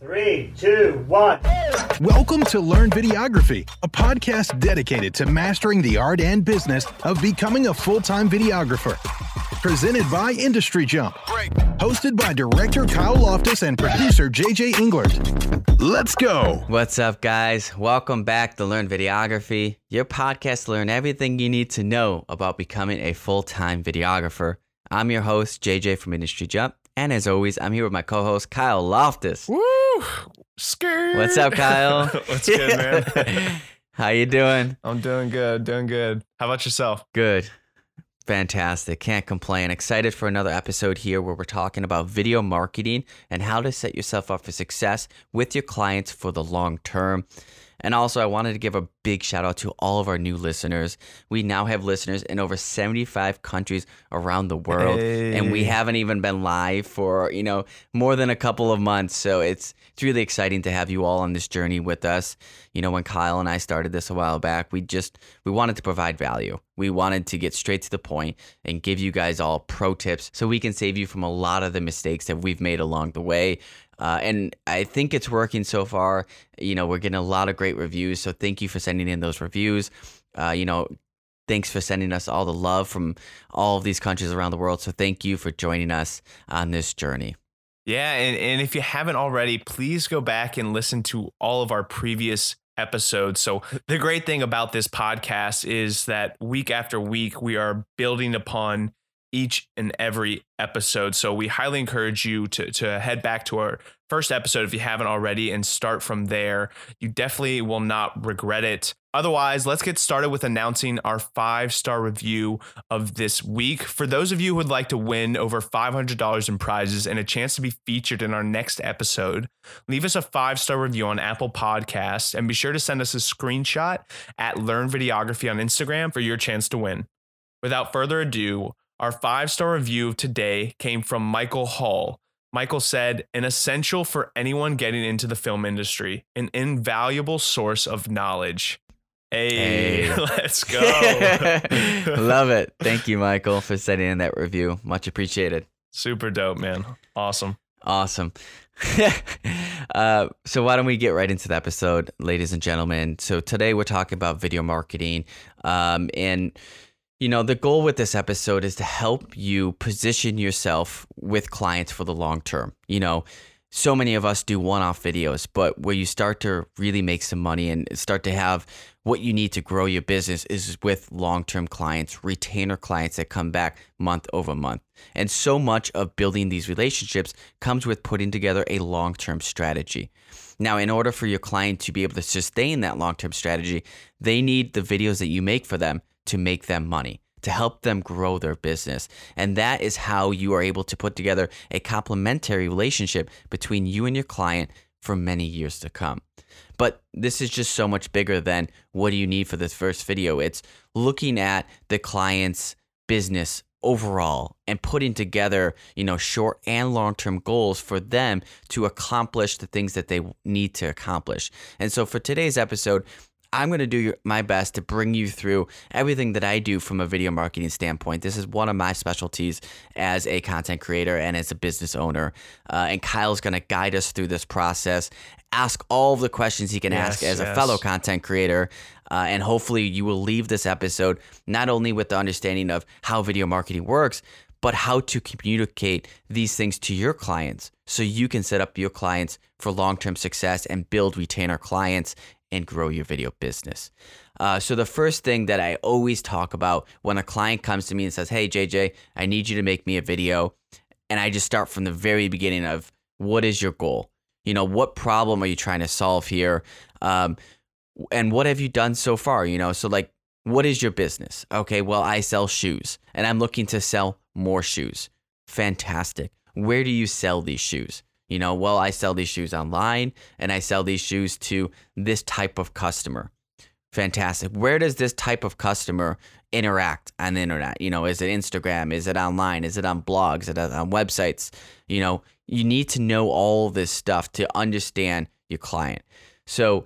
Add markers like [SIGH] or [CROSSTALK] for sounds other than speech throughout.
Three, two, one. Welcome to Learn Videography, a podcast dedicated to mastering the art and business of becoming a full time videographer. Presented by Industry Jump. Hosted by director Kyle Loftus and producer JJ Englert. Let's go. What's up, guys? Welcome back to Learn Videography, your podcast to learn everything you need to know about becoming a full time videographer. I'm your host, JJ from Industry Jump. And as always, I'm here with my co host, Kyle Loftus. Woo! Skirt. What's up, Kyle? [LAUGHS] What's good, man? [LAUGHS] How you doing? I'm doing good, doing good. How about yourself? Good. Fantastic. Can't complain. Excited for another episode here where we're talking about video marketing and how to set yourself up for success with your clients for the long term. And also, I wanted to give a big shout out to all of our new listeners. We now have listeners in over 75 countries around the world, hey. and we haven't even been live for, you know, more than a couple of months. So it's it's really exciting to have you all on this journey with us. You know, when Kyle and I started this a while back, we just we wanted to provide value. We wanted to get straight to the point and give you guys all pro tips so we can save you from a lot of the mistakes that we've made along the way. Uh, and I think it's working so far. You know, we're getting a lot of great reviews. So thank you for sending in those reviews. Uh, you know, thanks for sending us all the love from all of these countries around the world. So thank you for joining us on this journey. Yeah. And, and if you haven't already, please go back and listen to all of our previous episodes. So, the great thing about this podcast is that week after week, we are building upon each and every episode. So we highly encourage you to to head back to our first episode if you haven't already and start from there. You definitely will not regret it. Otherwise, let's get started with announcing our five star review of this week. For those of you who would like to win over $500 in prizes and a chance to be featured in our next episode, leave us a five star review on Apple Podcasts and be sure to send us a screenshot at Learn Videography on Instagram for your chance to win. Without further ado, our five star review of today came from Michael Hall. Michael said, an essential for anyone getting into the film industry, an invaluable source of knowledge. Hey, hey. [LAUGHS] let's go. [LAUGHS] Love it. Thank you, Michael, for sending in that review. Much appreciated. Super dope, man. Awesome. Awesome. [LAUGHS] uh, so why don't we get right into the episode, ladies and gentlemen? So today we're talking about video marketing, um, and you know, the goal with this episode is to help you position yourself with clients for the long term. You know, so many of us do one off videos, but where you start to really make some money and start to have what you need to grow your business is with long term clients, retainer clients that come back month over month. And so much of building these relationships comes with putting together a long term strategy. Now, in order for your client to be able to sustain that long term strategy, they need the videos that you make for them to make them money, to help them grow their business. And that is how you are able to put together a complementary relationship between you and your client for many years to come. But this is just so much bigger than what do you need for this first video? It's looking at the client's business overall and putting together, you know, short and long-term goals for them to accomplish the things that they need to accomplish. And so for today's episode, I'm going to do my best to bring you through everything that I do from a video marketing standpoint. This is one of my specialties as a content creator and as a business owner. Uh, and Kyle's going to guide us through this process, ask all the questions he can yes, ask as yes. a fellow content creator. Uh, and hopefully, you will leave this episode not only with the understanding of how video marketing works, but how to communicate these things to your clients so you can set up your clients for long term success and build retainer clients and grow your video business. Uh, so, the first thing that I always talk about when a client comes to me and says, Hey, JJ, I need you to make me a video. And I just start from the very beginning of what is your goal? You know, what problem are you trying to solve here? Um, and what have you done so far? You know, so like, what is your business? Okay, well, I sell shoes and I'm looking to sell more shoes. Fantastic. Where do you sell these shoes? You know, well, I sell these shoes online and I sell these shoes to this type of customer. Fantastic. Where does this type of customer interact on the internet? You know, is it Instagram? Is it online? Is it on blogs? Is it on websites? You know, you need to know all this stuff to understand your client. So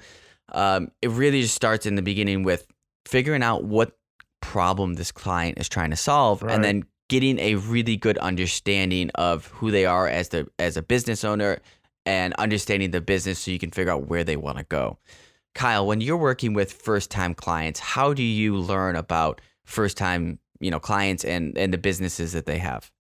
um, it really just starts in the beginning with figuring out what problem this client is trying to solve right. and then getting a really good understanding of who they are as the as a business owner and understanding the business so you can figure out where they want to go. Kyle, when you're working with first time clients, how do you learn about first time, you know, clients and and the businesses that they have?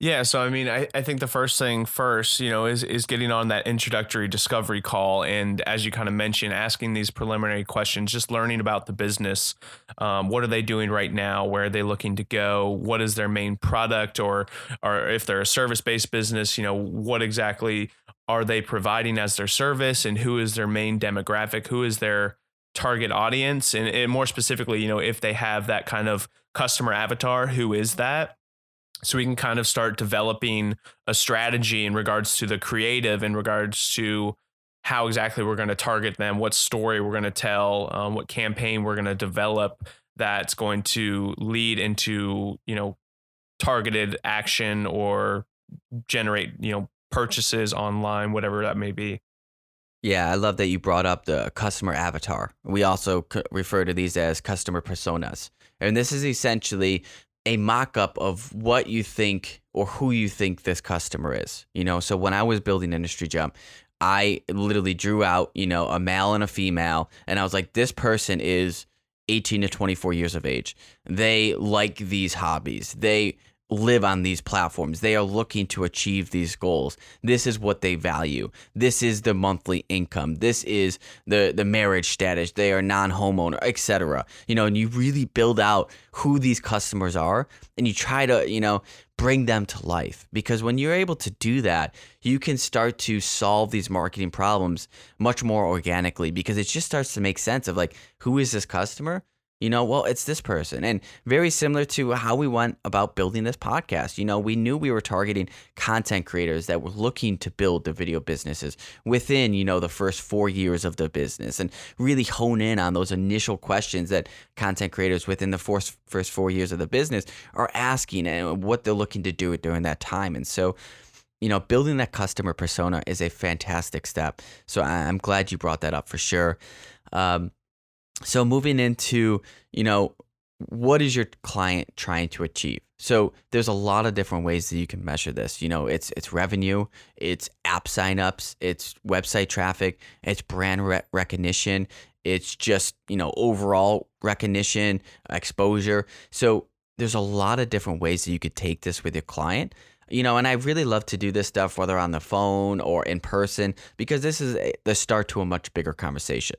Yeah, so I mean, I, I think the first thing first, you know, is is getting on that introductory discovery call, and as you kind of mentioned, asking these preliminary questions, just learning about the business. Um, what are they doing right now? Where are they looking to go? What is their main product, or or if they're a service based business, you know, what exactly are they providing as their service, and who is their main demographic? Who is their target audience, and, and more specifically, you know, if they have that kind of customer avatar, who is that? So we can kind of start developing a strategy in regards to the creative in regards to how exactly we're going to target them what story we're going to tell um, what campaign we're going to develop that's going to lead into you know targeted action or generate you know purchases online whatever that may be yeah, I love that you brought up the customer avatar. We also refer to these as customer personas. And this is essentially a mock-up of what you think or who you think this customer is. You know, so when I was building Industry Jump, I literally drew out, you know, a male and a female, and I was like, this person is 18 to 24 years of age. They like these hobbies. They live on these platforms. They are looking to achieve these goals. This is what they value. This is the monthly income. This is the the marriage status. They are non-homeowner, etc. You know, and you really build out who these customers are and you try to, you know, bring them to life because when you're able to do that, you can start to solve these marketing problems much more organically because it just starts to make sense of like who is this customer? You know, well, it's this person. And very similar to how we went about building this podcast. You know, we knew we were targeting content creators that were looking to build the video businesses within, you know, the first four years of the business and really hone in on those initial questions that content creators within the first, first four years of the business are asking and what they're looking to do during that time. And so, you know, building that customer persona is a fantastic step. So I'm glad you brought that up for sure. Um, so moving into, you know, what is your client trying to achieve? So there's a lot of different ways that you can measure this. You know, it's it's revenue, it's app signups, it's website traffic, it's brand re- recognition, it's just, you know, overall recognition, exposure. So there's a lot of different ways that you could take this with your client you know, and I really love to do this stuff, whether on the phone or in person, because this is a, the start to a much bigger conversation.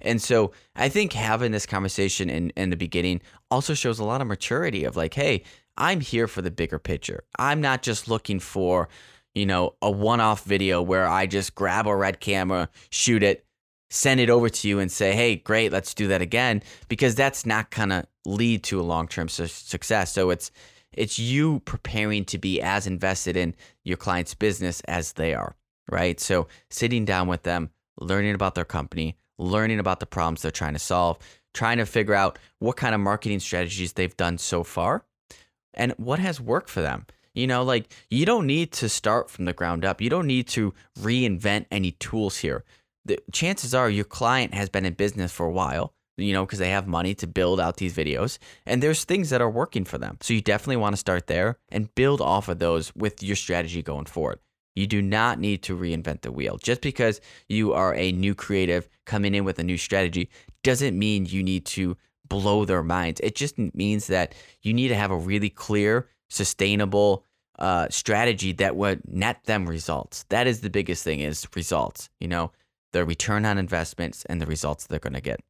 And so I think having this conversation in, in the beginning also shows a lot of maturity of like, hey, I'm here for the bigger picture. I'm not just looking for, you know, a one off video where I just grab a red camera, shoot it, send it over to you and say, hey, great, let's do that again, because that's not going to lead to a long term su- success. So it's, it's you preparing to be as invested in your client's business as they are, right? So sitting down with them, learning about their company, learning about the problems they're trying to solve, trying to figure out what kind of marketing strategies they've done so far and what has worked for them. You know, like you don't need to start from the ground up. You don't need to reinvent any tools here. The chances are your client has been in business for a while you know, because they have money to build out these videos and there's things that are working for them. So you definitely want to start there and build off of those with your strategy going forward. You do not need to reinvent the wheel. Just because you are a new creative coming in with a new strategy doesn't mean you need to blow their minds. It just means that you need to have a really clear, sustainable uh, strategy that would net them results. That is the biggest thing is results, you know, the return on investments and the results they're going to get.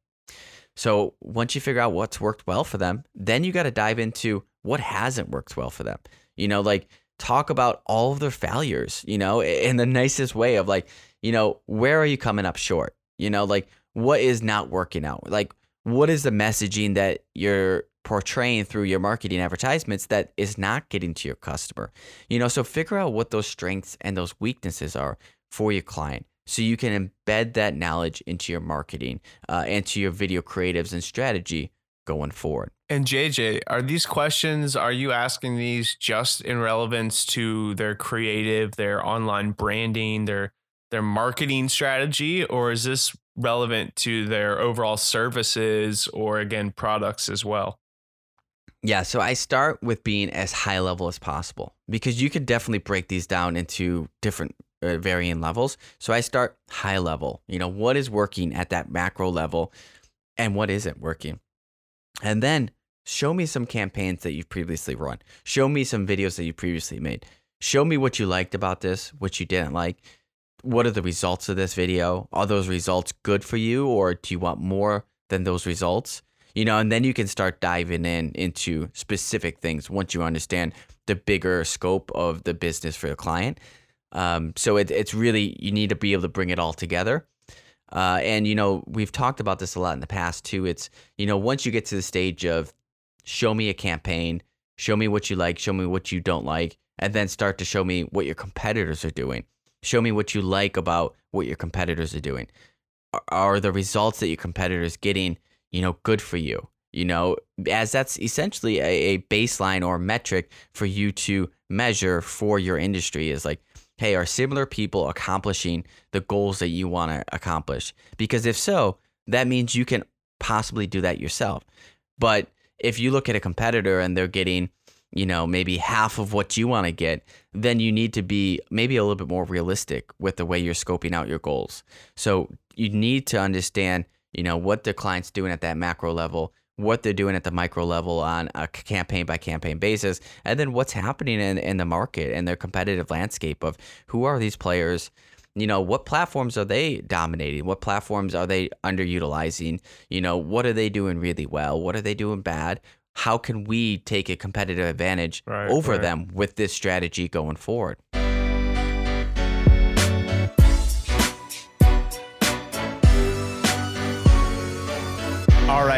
So once you figure out what's worked well for them, then you got to dive into what hasn't worked well for them. You know, like talk about all of their failures, you know, in the nicest way of like, you know, where are you coming up short? You know, like what is not working out? Like what is the messaging that you're portraying through your marketing advertisements that is not getting to your customer? You know, so figure out what those strengths and those weaknesses are for your client so you can embed that knowledge into your marketing uh, and to your video creatives and strategy going forward. And JJ, are these questions, are you asking these just in relevance to their creative, their online branding, their their marketing strategy, or is this relevant to their overall services or again products as well? Yeah, so I start with being as high level as possible because you could definitely break these down into different uh, varying levels. So I start high level. You know, what is working at that macro level and what isn't working. And then show me some campaigns that you've previously run. Show me some videos that you previously made. Show me what you liked about this, what you didn't like. What are the results of this video? Are those results good for you or do you want more than those results? You know, and then you can start diving in into specific things once you understand the bigger scope of the business for the client. Um, so it, it's really, you need to be able to bring it all together. Uh, and, you know, we've talked about this a lot in the past too. It's, you know, once you get to the stage of show me a campaign, show me what you like, show me what you don't like, and then start to show me what your competitors are doing. Show me what you like about what your competitors are doing. Are, are the results that your competitors getting, you know, good for you? You know, as that's essentially a, a baseline or metric for you to measure for your industry is like, hey, are similar people accomplishing the goals that you want to accomplish? Because if so, that means you can possibly do that yourself. But if you look at a competitor and they're getting, you know, maybe half of what you want to get, then you need to be maybe a little bit more realistic with the way you're scoping out your goals. So you need to understand, you know, what the client's doing at that macro level what they're doing at the micro level on a campaign by campaign basis, and then what's happening in, in the market and their competitive landscape of who are these players. You know, what platforms are they dominating? What platforms are they underutilizing? You know, what are they doing really well? What are they doing bad? How can we take a competitive advantage right, over right. them with this strategy going forward?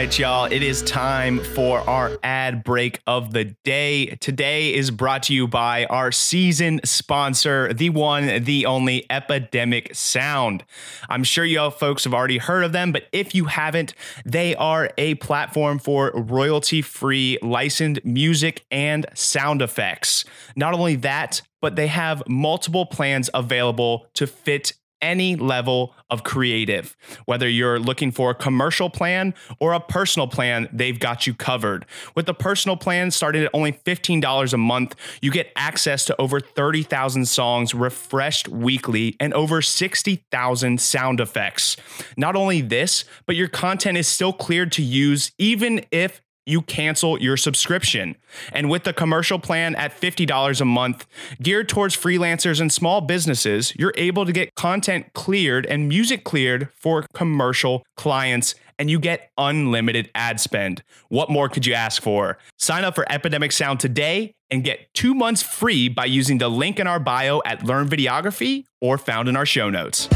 Right, y'all. It is time for our ad break of the day. Today is brought to you by our season sponsor, the one, the only Epidemic Sound. I'm sure y'all folks have already heard of them, but if you haven't, they are a platform for royalty free licensed music and sound effects. Not only that, but they have multiple plans available to fit any level of creative. Whether you're looking for a commercial plan or a personal plan, they've got you covered. With the personal plan starting at only $15 a month, you get access to over 30,000 songs refreshed weekly and over 60,000 sound effects. Not only this, but your content is still cleared to use even if you cancel your subscription. And with the commercial plan at $50 a month, geared towards freelancers and small businesses, you're able to get content cleared and music cleared for commercial clients and you get unlimited ad spend. What more could you ask for? Sign up for Epidemic Sound today and get 2 months free by using the link in our bio at Learn Videography or found in our show notes.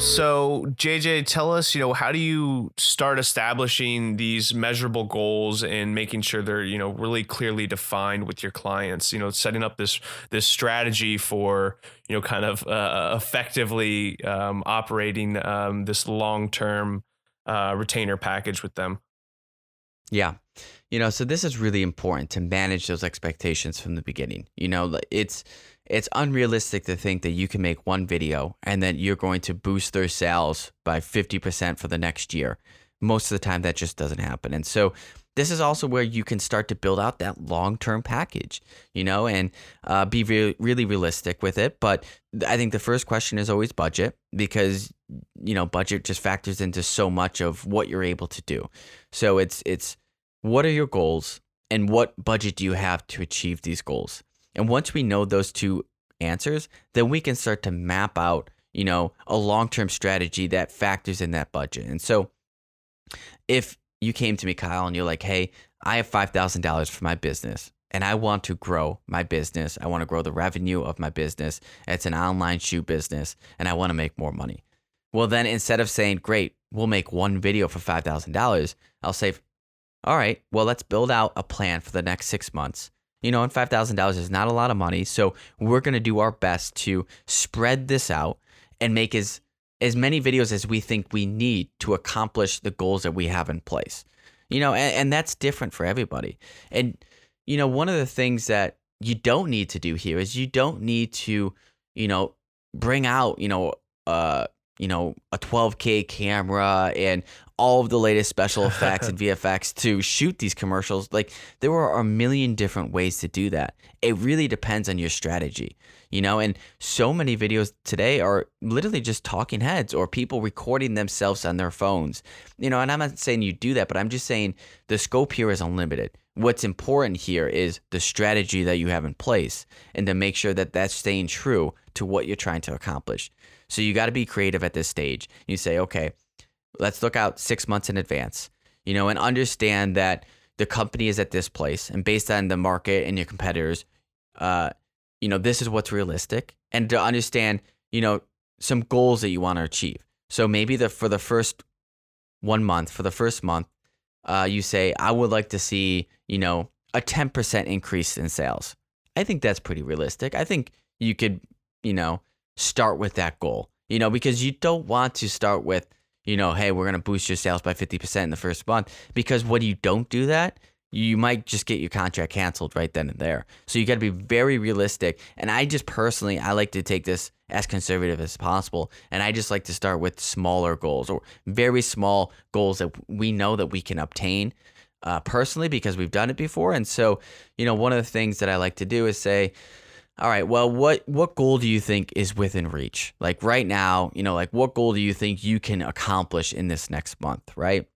So, JJ, tell us, you know, how do you start establishing these measurable goals and making sure they're, you know, really clearly defined with your clients? You know, setting up this this strategy for, you know, kind of uh, effectively um, operating um, this long term uh, retainer package with them. Yeah. You know, so this is really important to manage those expectations from the beginning. You know, it's it's unrealistic to think that you can make one video and then you're going to boost their sales by 50% for the next year. Most of the time, that just doesn't happen. And so, this is also where you can start to build out that long term package, you know, and uh, be re- really realistic with it. But I think the first question is always budget because, you know, budget just factors into so much of what you're able to do. So, it's, it's, what are your goals and what budget do you have to achieve these goals? And once we know those two answers, then we can start to map out, you know, a long-term strategy that factors in that budget. And so if you came to me, Kyle, and you're like, hey, I have $5,000 for my business and I want to grow my business. I want to grow the revenue of my business. It's an online shoe business and I want to make more money. Well, then instead of saying, great, we'll make one video for $5,000, I'll say, all right, well, let's build out a plan for the next six months you know, and $5,000 is not a lot of money. So we're going to do our best to spread this out and make as as many videos as we think we need to accomplish the goals that we have in place. You know, and, and that's different for everybody. And you know, one of the things that you don't need to do here is you don't need to, you know, bring out, you know, uh, you know, a 12K camera and all of the latest special [LAUGHS] effects and VFX to shoot these commercials. Like there are a million different ways to do that. It really depends on your strategy, you know. And so many videos today are literally just talking heads or people recording themselves on their phones, you know. And I'm not saying you do that, but I'm just saying the scope here is unlimited. What's important here is the strategy that you have in place and to make sure that that's staying true to what you're trying to accomplish. So you got to be creative at this stage. You say, okay, let's look out six months in advance, you know, and understand that the company is at this place, and based on the market and your competitors, uh, you know, this is what's realistic, and to understand, you know, some goals that you want to achieve. So maybe the for the first one month, for the first month, uh, you say, I would like to see, you know, a 10% increase in sales. I think that's pretty realistic. I think you could, you know, start with that goal, you know, because you don't want to start with, you know, hey, we're going to boost your sales by 50% in the first month. Because when you don't do that, you might just get your contract canceled right then and there. So you got to be very realistic. And I just personally, I like to take this as conservative as possible. And I just like to start with smaller goals or very small goals that we know that we can obtain uh, personally because we've done it before. And so, you know, one of the things that I like to do is say, all right, well, what what goal do you think is within reach? Like right now, you know, like what goal do you think you can accomplish in this next month, right?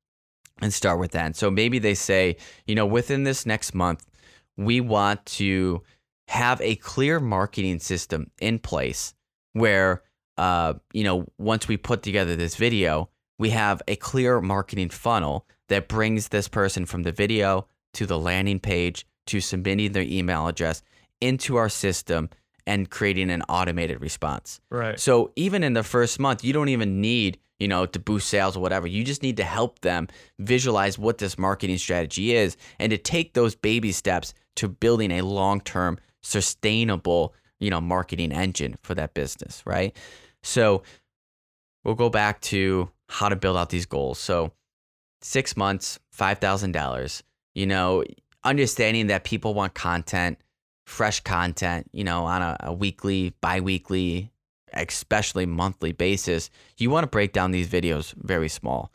And start with that. And so maybe they say, you know, within this next month, we want to have a clear marketing system in place where uh, you know, once we put together this video, we have a clear marketing funnel that brings this person from the video to the landing page to submitting their email address into our system and creating an automated response. Right. So even in the first month, you don't even need, you know, to boost sales or whatever. You just need to help them visualize what this marketing strategy is and to take those baby steps to building a long-term sustainable, you know, marketing engine for that business, right? So we'll go back to how to build out these goals. So 6 months, $5,000. You know, understanding that people want content fresh content, you know, on a, a weekly, bi-weekly, especially monthly basis, you want to break down these videos very small.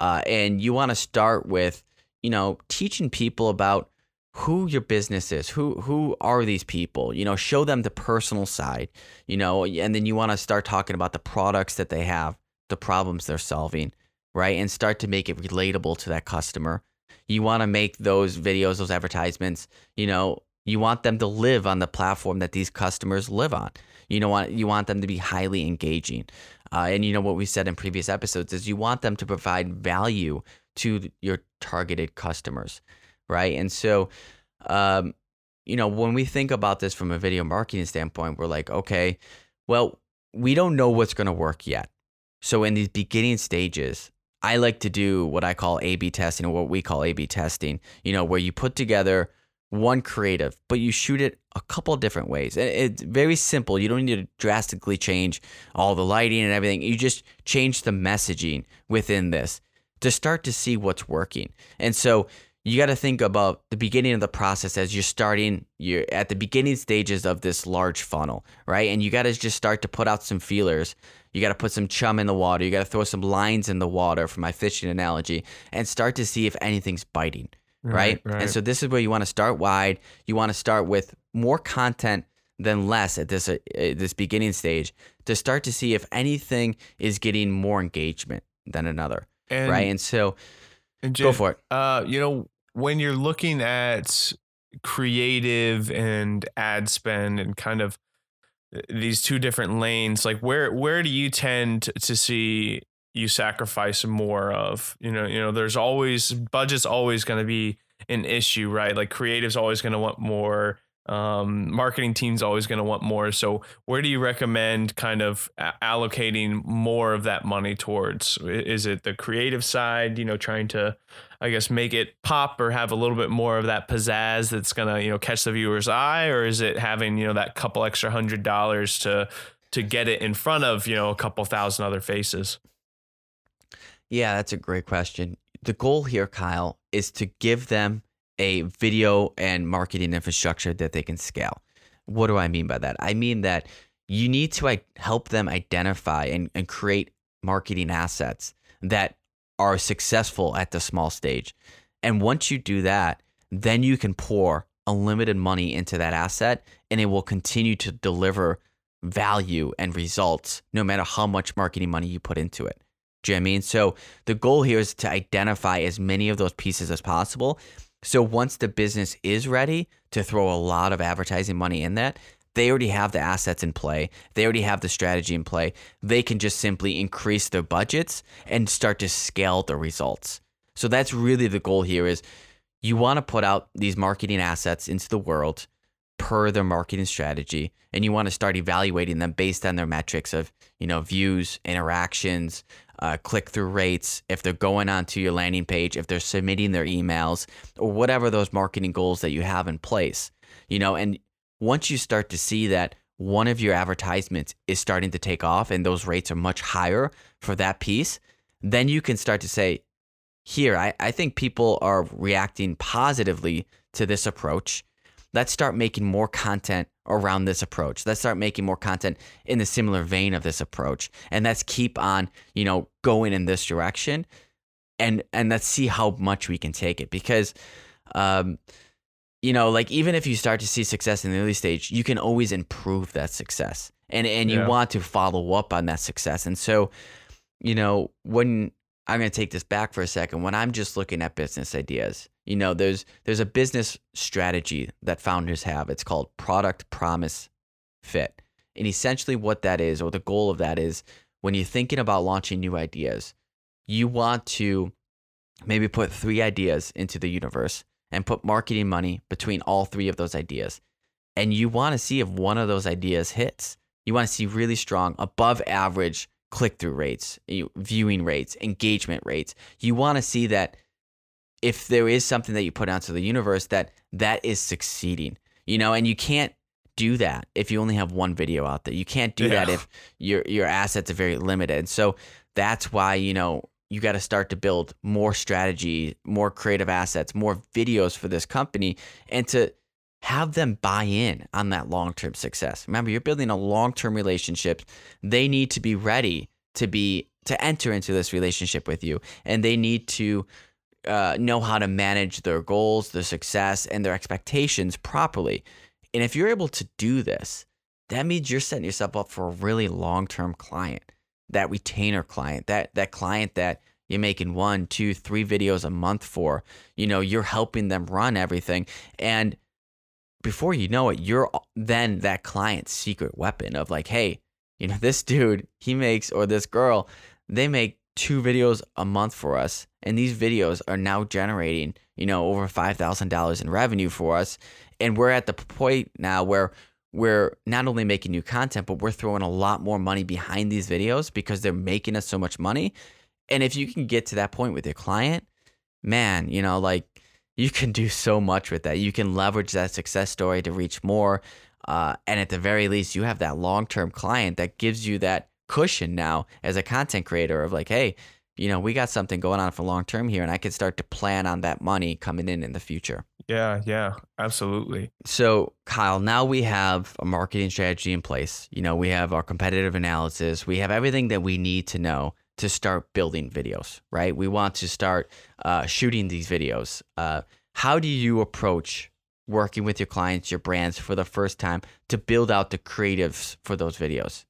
Uh, and you want to start with, you know, teaching people about who your business is, who who are these people, you know, show them the personal side, you know, and then you want to start talking about the products that they have, the problems they're solving, right? And start to make it relatable to that customer. You want to make those videos, those advertisements, you know, you want them to live on the platform that these customers live on. You know want you want them to be highly engaging. Uh, and you know what we said in previous episodes is you want them to provide value to your targeted customers, right? And so, um, you know, when we think about this from a video marketing standpoint, we're like, okay, well, we don't know what's going to work yet. So in these beginning stages, I like to do what I call A/B testing, or what we call A/B testing. You know, where you put together one creative, but you shoot it a couple different ways. It's very simple. You don't need to drastically change all the lighting and everything. You just change the messaging within this to start to see what's working. And so you got to think about the beginning of the process as you're starting you're at the beginning stages of this large funnel right and you got to just start to put out some feelers you got to put some chum in the water you got to throw some lines in the water for my fishing analogy and start to see if anything's biting right, right? And so this is where you want to start wide. You want to start with more content than less at this uh, this beginning stage to start to see if anything is getting more engagement than another, and, right? And so, and Jim, go for it. Uh, you know, when you're looking at creative and ad spend and kind of uh, these two different lanes, like where where do you tend to see you sacrifice more of. You know, you know, there's always budget's always going to be an issue, right? Like creative's always going to want more. Um, marketing team's always going to want more. So, where do you recommend kind of allocating more of that money towards? Is it the creative side? You know, trying to, I guess, make it pop or have a little bit more of that pizzazz that's going to you know catch the viewer's eye, or is it having you know that couple extra hundred dollars to to get it in front of you know a couple thousand other faces? Yeah, that's a great question. The goal here, Kyle, is to give them a video and marketing infrastructure that they can scale. What do I mean by that? I mean that you need to help them identify and, and create marketing assets that are successful at the small stage. And once you do that, then you can pour unlimited money into that asset and it will continue to deliver value and results no matter how much marketing money you put into it. Do you know I mean? So the goal here is to identify as many of those pieces as possible. So once the business is ready to throw a lot of advertising money in that, they already have the assets in play. They already have the strategy in play. They can just simply increase their budgets and start to scale the results. So that's really the goal here is you want to put out these marketing assets into the world per their marketing strategy and you want to start evaluating them based on their metrics of, you know, views, interactions, uh, click through rates, if they're going onto your landing page, if they're submitting their emails, or whatever those marketing goals that you have in place. You know, and once you start to see that one of your advertisements is starting to take off and those rates are much higher for that piece, then you can start to say, here, I, I think people are reacting positively to this approach. Let's start making more content around this approach. Let's start making more content in the similar vein of this approach. And let's keep on, you know, going in this direction and and let's see how much we can take it. Because um, you know, like even if you start to see success in the early stage, you can always improve that success. And and you Yeah. want to follow up on that success. And so, you know, when I'm going to take this back for a second, when I'm just looking at business ideas, you know, there's there's a business strategy that founders have. It's called product promise fit. And essentially what that is or the goal of that is when you're thinking about launching new ideas, you want to maybe put three ideas into the universe and put marketing money between all three of those ideas. And you want to see if one of those ideas hits. You want to see really strong, above average click through rates, viewing rates, engagement rates. You want to see that if there is something that you put out to the universe that that is succeeding, you know, and you can't do that if you only have one video out there. You can't do that if your your assets are very limited. So that's why, you know, you got to start to build more strategy, more creative assets, more videos for this company and to have them buy in on that long-term success. Remember, you're building a long-term relationship. They need to be ready to be to enter into this relationship with you and they need to uh, know how to manage their goals, their success, and their expectations properly. And if you're able to do this, that means you're setting yourself up for a really long-term client, that retainer client, that that client that you're making one, two, three videos a month for. You know, you're helping them run everything, and before you know it, you're then that client's secret weapon of like, hey, you know, [LAUGHS] this dude, he makes or this girl, they make two videos a month for us, and these videos are now generating, you know, over five thousand dollars in revenue for us, and we're at the point now where we're not only making new content, but we're throwing a lot more money behind these videos because they're making us so much money. And if you can get to that point with your client, man, you know, like you can do so much with that. You can leverage that success story to reach more. Uh, and at the very least, you have that long term client that gives you that cushion now as a content creator of like, hey, you know, we got something going on for long term here, and I can start to plan on that money coming in in the future. Yeah, yeah, absolutely. So, Kyle, now we have a marketing strategy in place. You know, we have our competitive analysis. We have everything that we need to know to start building videos, right? We want to start uh, shooting these videos. Uh, how do you approach working with your clients, your brands for the first time to build out the creatives for those videos?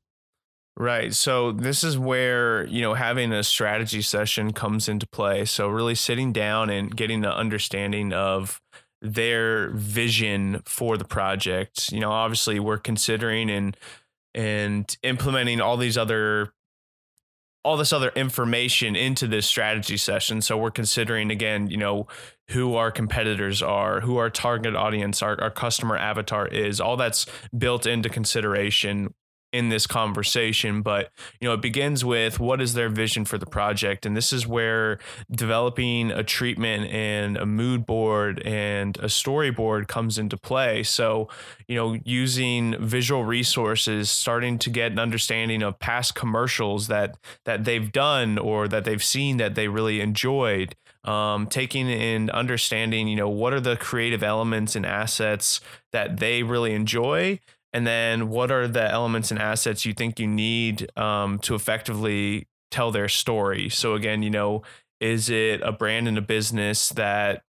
Right. So this is where, you know, having a strategy session comes into play. So really sitting down and getting the understanding of their vision for the project. You know, obviously we're considering and and implementing all these other all this other information into this strategy session. So we're considering again, you know, who our competitors are, who our target audience, our, our customer avatar is. All that's built into consideration in this conversation but you know it begins with what is their vision for the project? And this is where developing a treatment and a mood board and a storyboard comes into play. So you know using visual resources starting to get an understanding of past commercials that that they've done or that they've seen that they really enjoyed um, taking and understanding you know what are the creative elements and assets that they really enjoy and then what are the elements and assets you think you need um, to effectively tell their story so again you know Is it a brand and a business that,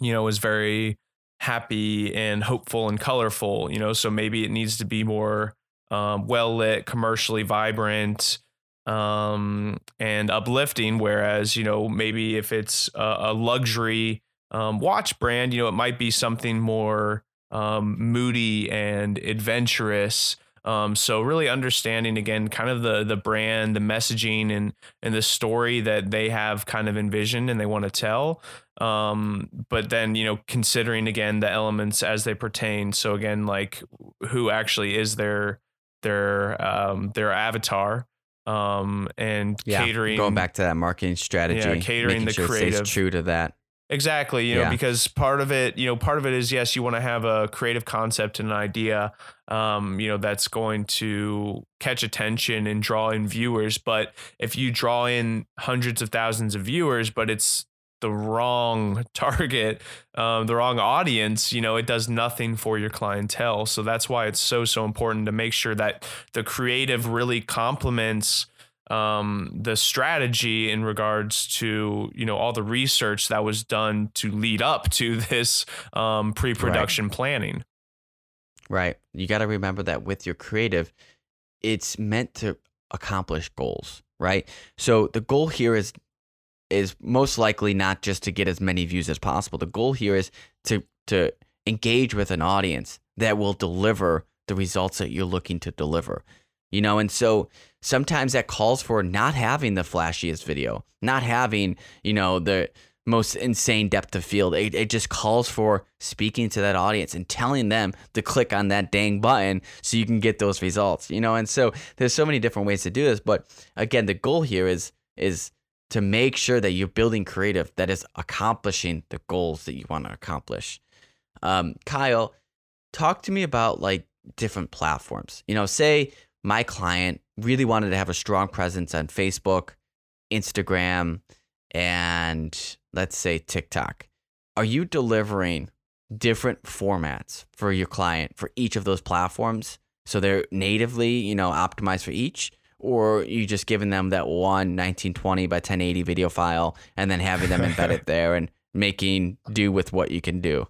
you know, is very happy and hopeful and colorful? You know, so maybe it needs to be more um, well lit, commercially vibrant, um, and uplifting. Whereas, you know, maybe if it's a, a luxury um, watch brand, you know, it might be something more um, moody and adventurous. Um, so really understanding again, kind of the the brand, the messaging, and and the story that they have kind of envisioned and they want to tell. Um, but then you know considering again the elements as they pertain. So again, like who actually is their their um, their avatar um, and yeah, catering. Going back to that marketing strategy, yeah, catering the sure creative, true to that. Exactly, you know, yeah. because part of it, you know, part of it is yes, you want to have a creative concept and an idea, um, you know, that's going to catch attention and draw in viewers. But if you draw in hundreds of thousands of viewers, but it's the wrong [LAUGHS] target, um, the wrong audience, you know, it does nothing for your clientele. So that's why it's so so important to make sure that the creative really complements um, the strategy in regards to you know all the research that was done to lead up to [LAUGHS] this um, pre-production right. planning. Right. You got to remember that with your creative, it's meant to accomplish goals. Right. So the goal here is is most likely not just to get as many views as possible. The goal here is to to engage with an audience that will deliver the results that you're looking to deliver you know and so sometimes that calls for not having the flashiest video not having you know the most insane depth of field. It, it just calls for speaking to that audience and telling them to click on that dang button so you can get those results you know? And so there's so many different ways to do this but again the goal here is is to make sure that you're building creative that is accomplishing the goals that you want to accomplish. Um, kyle talk to me about like different platforms. You know say my client really wanted to have a strong presence on Facebook, Instagram, and let's say TikTok. Are you delivering different formats for your client for each of those platforms? So they're natively, you know, optimized for each? Or you just giving them that one 1920 by 1080 video file and then having them embedded [LAUGHS] there and making do with what you can do?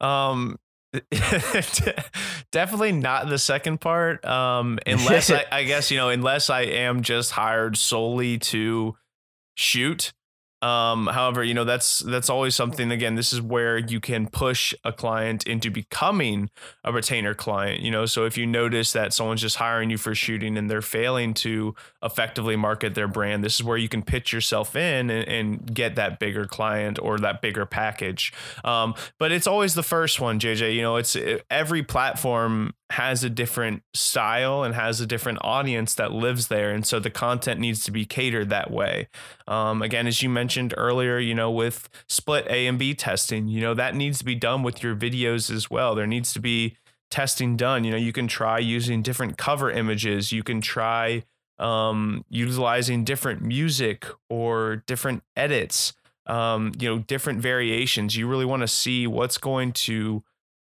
Um, [LAUGHS] definitely not the second part um [LAUGHS] unless I, I guess you know unless i am just hired solely to shoot um, however, you know, that's that's always something again, this is where you can push a client into becoming a retainer client, you know. So if you notice that someone's just hiring you for shooting and they're failing to effectively market their brand, this is where you can pitch yourself in and, and get that bigger client or that bigger package. Um, but it's always the first one, JJ. You know, it's every platform has a different style and has a different audience that lives there. And so the content needs to be catered that way. Um, again, as you mentioned earlier, you know, with split A and B testing, you know, that needs to be done with your videos as well. There needs to be testing done. You know, you can try using different cover images, you can try um, utilizing different music or different edits. Um, you know, different variations. You really want to see what's going to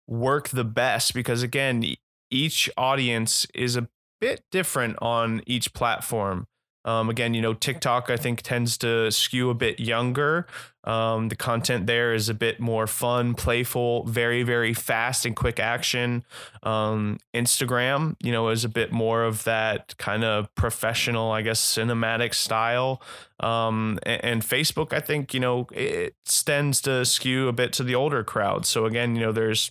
work the best because again each audience is a bit different on each platform. Um, again, you know, TikTok I think tends to skew a bit younger. Um, the content there is a bit more fun, playful, very, very fast and quick action. Um, Instagram, you know, is a bit more of that kind of professional, I guess, cinematic style. Um, and, and, Facebook, I think, you know, it tends to skew a bit to the older crowd. So again, you know, there's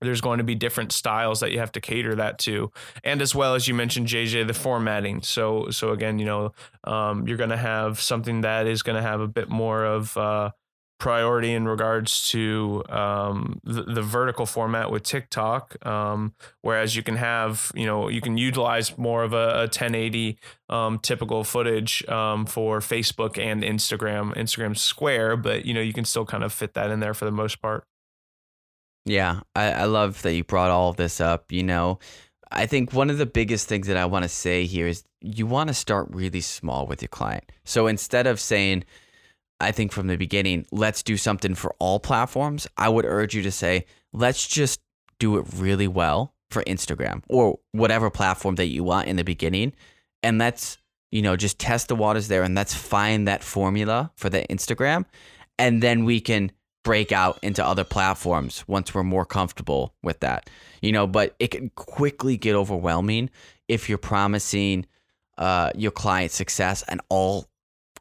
there's going to be different styles that you have to cater that to. And as well as you mentioned jj the formatting. So so again you know um, you're going to have something that is going to have a bit more of uh, priority in regards to um, the, the, vertical format with tiktok um, whereas you can have you know you can utilize more of a, a 1080 um, typical footage um, for facebook and instagram instagram square but you know you can still kind of fit that in there for the most part yeah, I, I love that you brought all of this up. You know, I think one of the biggest things that I want to say here is you want to start really small with your client. So instead of saying, I think from the beginning, let's do something for all platforms, I would urge you to say, let's just do it really well for Instagram or whatever platform that you want in the beginning. And let's, you know, just test the waters there and let's find that formula for the Instagram. And then we can break out into other platforms once we're more comfortable with that. You know, but it can quickly get overwhelming if you're promising uh, your client success and all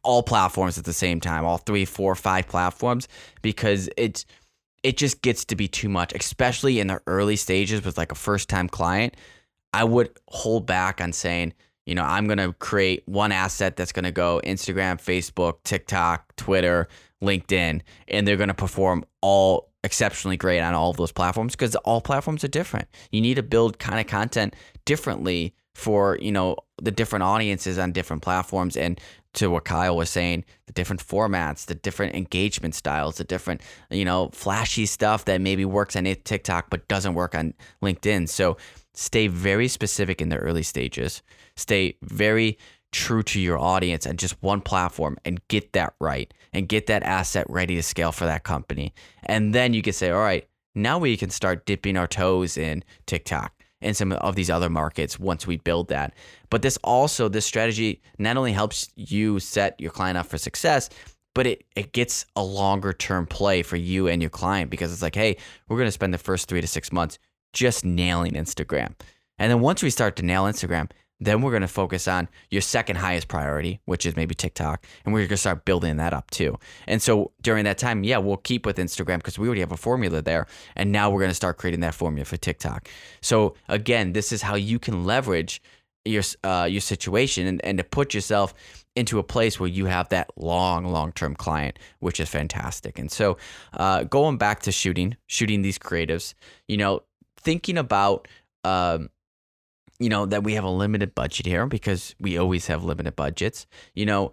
all platforms at the same time, all three, four, five platforms, because it's it just gets to be too much, especially in the early stages with like a first time client. I would hold back on saying, you know, I'm going to create one asset that's going to go Instagram, Facebook, TikTok, Twitter, LinkedIn, and they're going to perform all exceptionally great on all of those platforms because all platforms are different. You need to build kind of content differently for, you know, the different audiences on different platforms and to what Kyle was saying, the different formats, the different engagement styles, the different, you know, flashy stuff that maybe works on TikTok but doesn't work on LinkedIn. So stay very specific in the early stages. Stay very true to your audience and just one platform and get that right and get that asset ready to scale for that company. And then you can say, all right, now we can start dipping our toes in TikTok and some of these other markets once we build that. But this also, this strategy not only helps you set your client up for success, but it, it gets a longer term play for you and your client because it's like, hey, we're going to spend the first three to six months just nailing Instagram. And then once we start to nail Instagram, then we're going to focus on your second highest priority, which is maybe TikTok. And we're going to start building that up too. And so during that time, yeah, we'll keep with Instagram because we already have a formula there. And now we're going to start creating that formula for TikTok. So again, this is how you can leverage your, uh, your situation and, and to put yourself into a place where you have that long, long term client, which is fantastic. And so, uh, going back to shooting, shooting these creatives, you know, thinking about um, you know, that we have a limited budget here because we always have limited budgets. You know,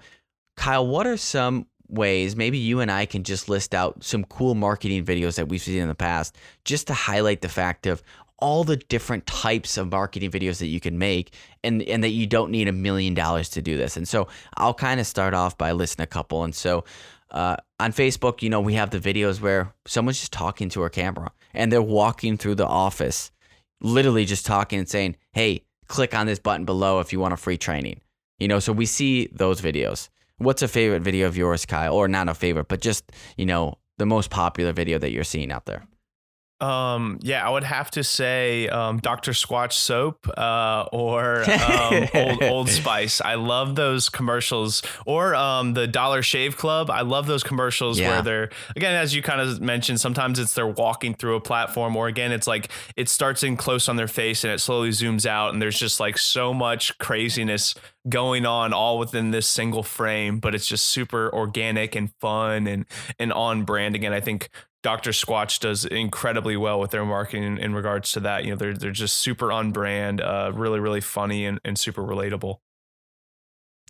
Kyle, what are some ways maybe you and I can just list out some cool marketing videos that we've seen in the past just to highlight the fact of all the different types of marketing videos that you can make and and that you don't need a million dollars to do this. And so I'll kind of start off by listing a couple. And so uh, on Facebook, you know, we have the videos where someone's just talking to a camera and they're walking through the office literally just talking and saying, hey, click on this button below if you want a free training. You know, so we see those videos. What's a favorite video of yours, Kyle? Or not a favorite, but just, you know, the most popular video that you're seeing out there? Um, yeah, I would have to say um, Dr. Squatch soap uh, or [LAUGHS] um, Old, Old Spice. I love those commercials. Or um, the Dollar Shave Club. I love those commercials yeah. where they're again, as you kind of mentioned, sometimes it's they're walking through a platform, or again, it's like it starts in close on their face and it slowly zooms out, and there's just like so much craziness going on all within this single frame, but it's just super organic and fun and and on brand. Again, I think Dr. Squatch does incredibly well with their marketing in regards to that. You know, they're they're just super on brand, uh, really really funny and, and super relatable.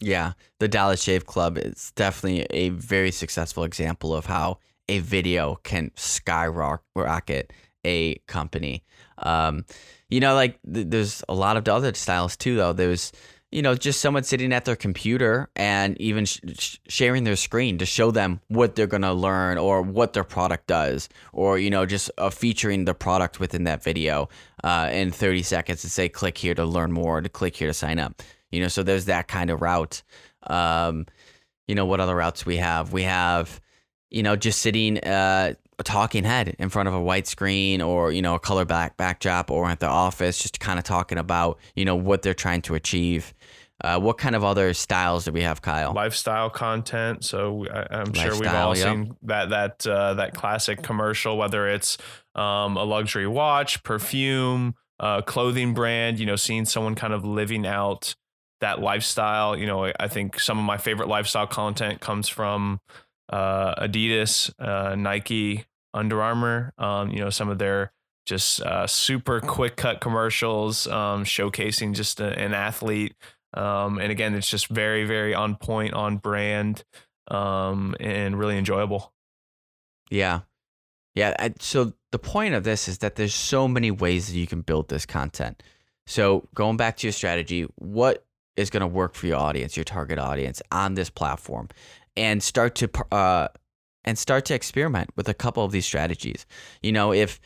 Yeah, the Dollar Shave Club is definitely a very successful example of how a video can skyrocket a company. Um, you know, like th- there's a lot of other styles too, though. There's you know, just someone sitting at their computer and even sh- sharing their screen to show them what they're going to learn or what their product does, or, you know, just uh, featuring the product within that video uh, in 30 seconds to say, click here to learn more, to click here to sign up. You know, so there's that kind of route. Um, you know, what other routes we have? We have, you know, just sitting, uh, a talking head in front of a white screen or you know a color back backdrop or at the office just kind of talking about you know what they're trying to achieve uh, what kind of other styles do we have, Kyle? Lifestyle content. So I, am sure we've all yep. seen that that uh, that classic commercial, whether it's um, a luxury watch, perfume, uh, clothing brand. You know, seeing someone kind of living out that lifestyle. You know, I think some of my favorite lifestyle content comes from uh, Adidas, uh, Nike, Under Armour. Um, you know, some of their just uh, super quick cut commercials um, showcasing just a, an athlete um, and again, it's just very, very on point, on brand, um, and really enjoyable. Yeah. Yeah. I, so the point of this is that there's so many ways that you can build this content. So going back to your strategy, what is going to work for your audience, your target audience on this platform, and start to uh, and start to experiment with a couple of these strategies. You know, if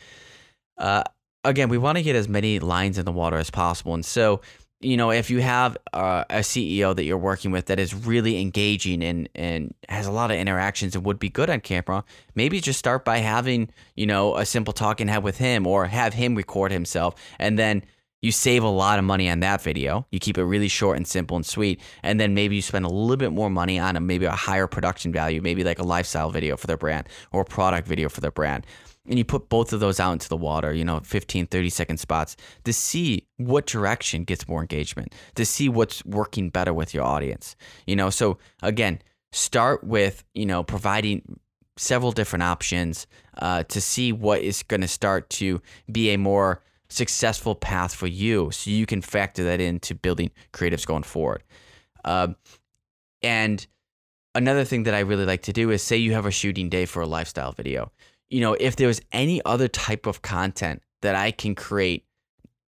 uh, again, we want to get as many lines in the water as possible, and so you know, if you have uh, a CEO that you're working with that is really engaging and and has a lot of interactions and would be good on camera, maybe just start by having you know a simple talking head with him, or have him record himself, and then you save a lot of money on that video. You keep it really short and simple and sweet, and then maybe you spend a little bit more money on a maybe a higher production value, maybe like a lifestyle video for their brand or a product video for their brand and you put both of those out into the water, you know, 15, 30 second spots to see what direction gets more engagement, to see what's working better with your audience. You know, so again, start with, you know, providing several different options uh, to see what is going to start to be a more successful path for you so you can factor that into building creatives going forward. Uh, and another thing that I really like to do is say you have a shooting day for a lifestyle video you know, if there's any other type of content that I can create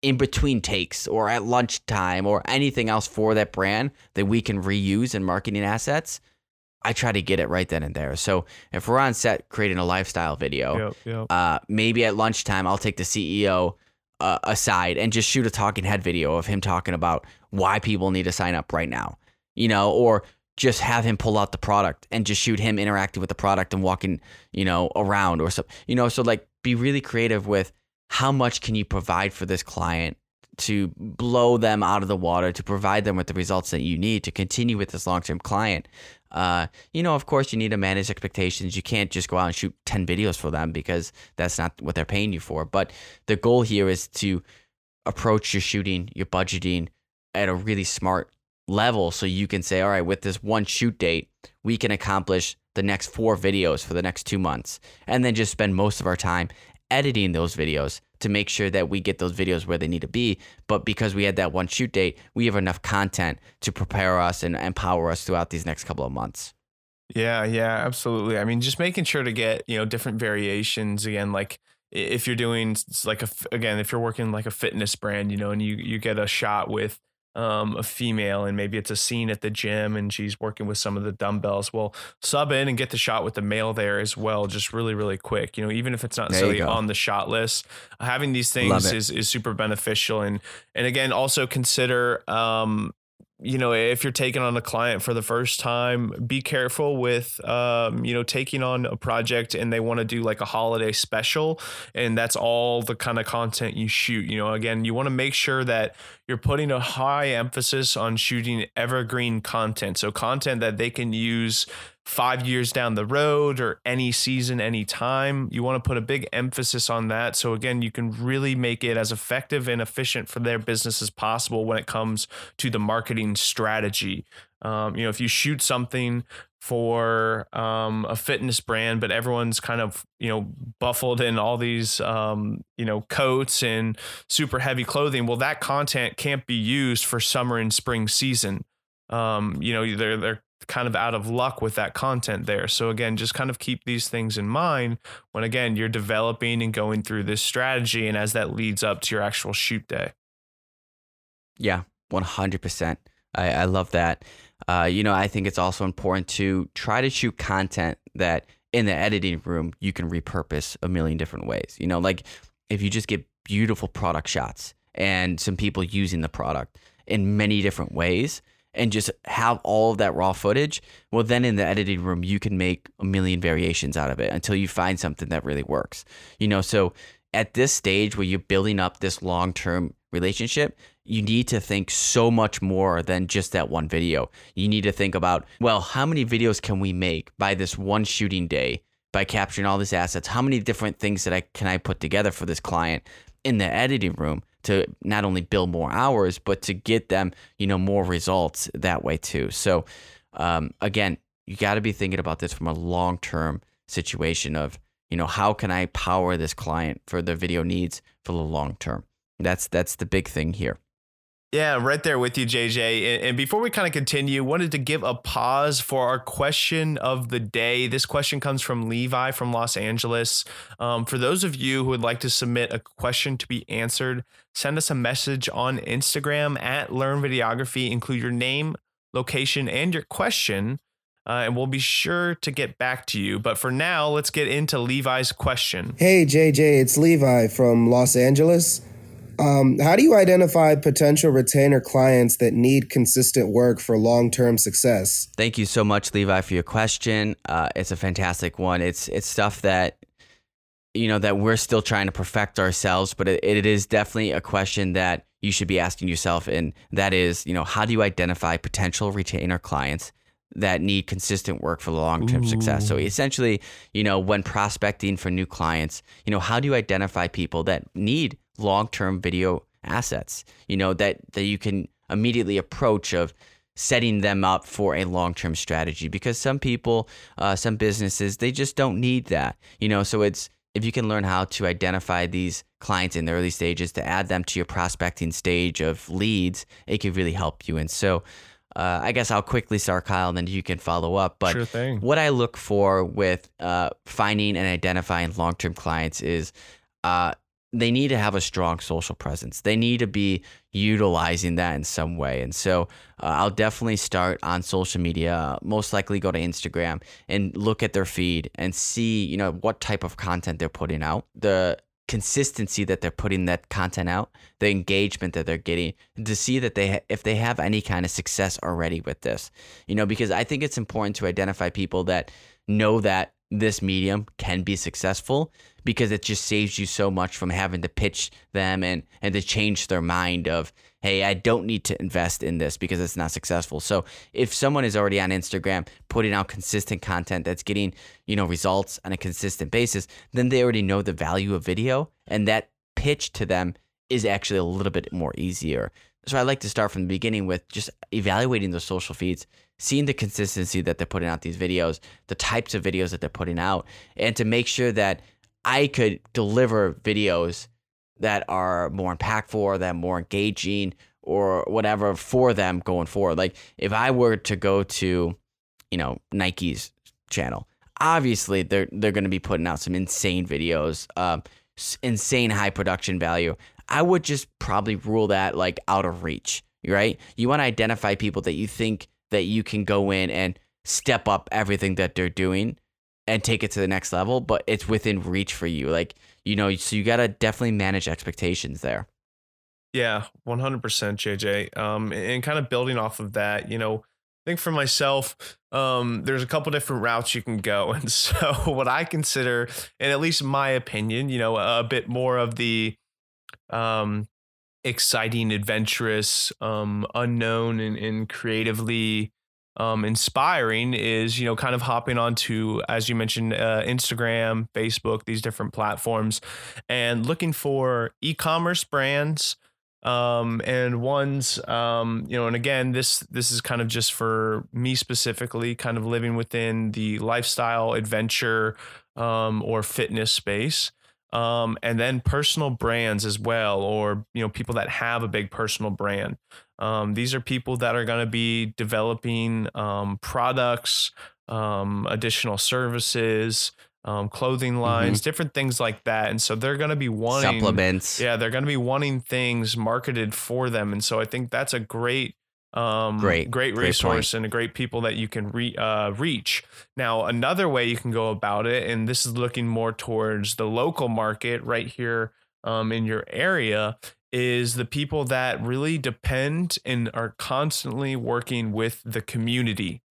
in between takes or at lunchtime or anything else for that brand that we can reuse in marketing assets, I try to get it right then and there. So if we're on set creating a lifestyle video, yep, yep. Uh, maybe at lunchtime I'll take the CEO uh, aside and just shoot a talking head video of him talking about why people need to sign up right now, you know, or just have him pull out the product and just shoot him interacting with the product and walking, you know, around or so, you know, so like be really creative with how much can you provide for this client to blow them out of the water, to provide them with the results that you need to continue with this long term client. Uh, you know, of course, you need to manage expectations. You can't just go out and shoot 10 videos for them because that's not what they're paying you for. But the goal here is to approach your shooting, your budgeting at a really smart level so you can say, all right, with this one shoot date, we can accomplish the next four videos for the next two months. And then just spend most of our time editing those videos to make sure that we get those videos where they need to be. But because we had that one shoot date, we have enough content to prepare us and empower us throughout these next couple of months. Yeah, yeah, absolutely. I mean, just making sure to get, you know, different variations again, like if you're doing like a again if you're working like a fitness brand you know and you you get a shot with um, a female and maybe it's a scene at the gym and she's working with some of the dumbbells. Well, sub in and get the shot with the male there as well, just really, really quick. You know, even if it's not necessarily on the shot list, having these things is, is super beneficial. And and again, also consider um, you know, if you're taking on a client for the first time, be careful with, um, you know, taking on a project and they want to do like a holiday special. And that's all the kind of content you shoot. You know, again, you want to make sure that you're putting a high emphasis on shooting evergreen content. So, content that they can use five years down the road or any season, any time. You want to put a big emphasis on that. So, again, you can really make it as effective and efficient for their business as possible when it comes to the marketing strategy. Um, you know, if you shoot something for um, a fitness brand, but everyone's kind of you know buffled in all these um, you know coats and super heavy clothing. Well, that content can't be used for summer and spring season. Um, you know, they're they're kind of out of luck with that content there. So again, just kind of keep these things in mind when again you're developing and going through this strategy and as that leads up to your actual shoot day. Yeah, 100%. I, I love that. Uh, you know, I think it's also important to try to shoot content that in the editing room you can repurpose a million different ways. You know, like if you just get beautiful product shots and some people using the product in many different ways, and just have all of that raw footage, well, then in the editing room, you can make a million variations out of it until you find something that really works. You know, so at this stage where you're building up this long term relationship, you need to think so much more than just that one video. You need to think about, well, how many videos can we make by this one shooting day by capturing all these assets? How many different things that I can I put together for this client in the editing room to not only build more hours, but to get them, you know, more results that way too. So, um, again, you got to be thinking about this from a long term situation of, you know, how can I power this client for their video needs for the long term? That's that's the big thing here. Yeah, right there with you, JJ. And before we kind of continue, wanted to give a pause for our question of the day. This question comes from Levi from Los Angeles. Um, for those of you who would like to submit a question to be answered, send us a message on Instagram at Learn Videography. Include your name, location, and your question, uh, and we'll be sure to get back to you. But for now, let's get into Levi's question. Hey, JJ, it's Levi from Los Angeles. Um, how do you identify potential retainer clients that need consistent work for long term success? Thank you so much, Levi, for your question. Uh, it's a fantastic one. It's it's stuff that you know that we're still trying to perfect ourselves, but it, it is definitely a question that you should be asking yourself, and that is, you know, how do you identify potential retainer clients that need consistent work for long term success. So essentially, you know, when prospecting for new clients, you know, how do you identify people that need long term video assets, you know, that, that you can immediately approach of setting them up for a long term strategy? Because some people, uh, some businesses, they just don't need that, you know, so it's, if you can learn how to identify these clients in the early stages to add them to your prospecting stage of leads, it could really help you. And so, uh, I guess I'll quickly start, Kyle, and then you can follow up. But Sure what I look for with uh, finding and identifying long term clients is uh, they need to have a strong social presence. They need to be utilizing that in some way. And so uh, I'll definitely start on social media, most likely go to Instagram and look at their feed and see, you know, what type of content they're putting out. The consistency that they're putting that content out, the engagement that they're getting, to see that they ha- if they have any kind of success already with this. You know, because I think it's important to identify people that know that this medium can be successful because it just saves you so much from having to pitch them and and to change their mind of hey i don't need to invest in this because it's not successful. So if someone is already on instagram putting out consistent content that's getting you know results on a consistent basis then they already know the value of video and that pitch to them is actually a little bit more easier so i like to start from the beginning with just evaluating the social feeds seeing the consistency that they're putting out these videos the types of videos that they're putting out and to make sure that I could deliver videos that are more impactful that more engaging or whatever for them going forward. Like if I were to go to, you know, Nike's channel, obviously they're they're going to be putting out some insane videos, um, insane high production value. I would just probably rule that like out of reach, right? You want to identify people that you think that you can go in and step up everything that they're doing and take it to the next level, but it's within reach for you. Like, you know, so you got to definitely manage expectations there. Yeah, 100% JJ. Um, and kind of building off of that, you know, I think for myself, um, there's a couple different routes you can go. [LAUGHS] And so, what I consider, and at least my opinion, you know, a bit more of the um, exciting, adventurous, um, unknown, and, and creatively um, inspiring is you know kind of hopping onto as you mentioned uh, Instagram, Facebook, these different platforms, and looking for e-commerce brands um, and ones um, you know and again this this is kind of just for me specifically kind of living within the lifestyle adventure um, or fitness space um, and then personal brands as well, or you know people that have a big personal brand. Um, these are people that are going to be developing um, products, um, additional services, um, clothing lines, mm-hmm. different things like that. And so they're going to be wanting supplements. Yeah, they're going to be wanting things marketed for them. And so I think that's a great um great great resource great and a great people that you can re, uh, reach. Now another way you can go about it and this is looking more towards the local market right here um, in your area is the people that really depend and are constantly working with the community.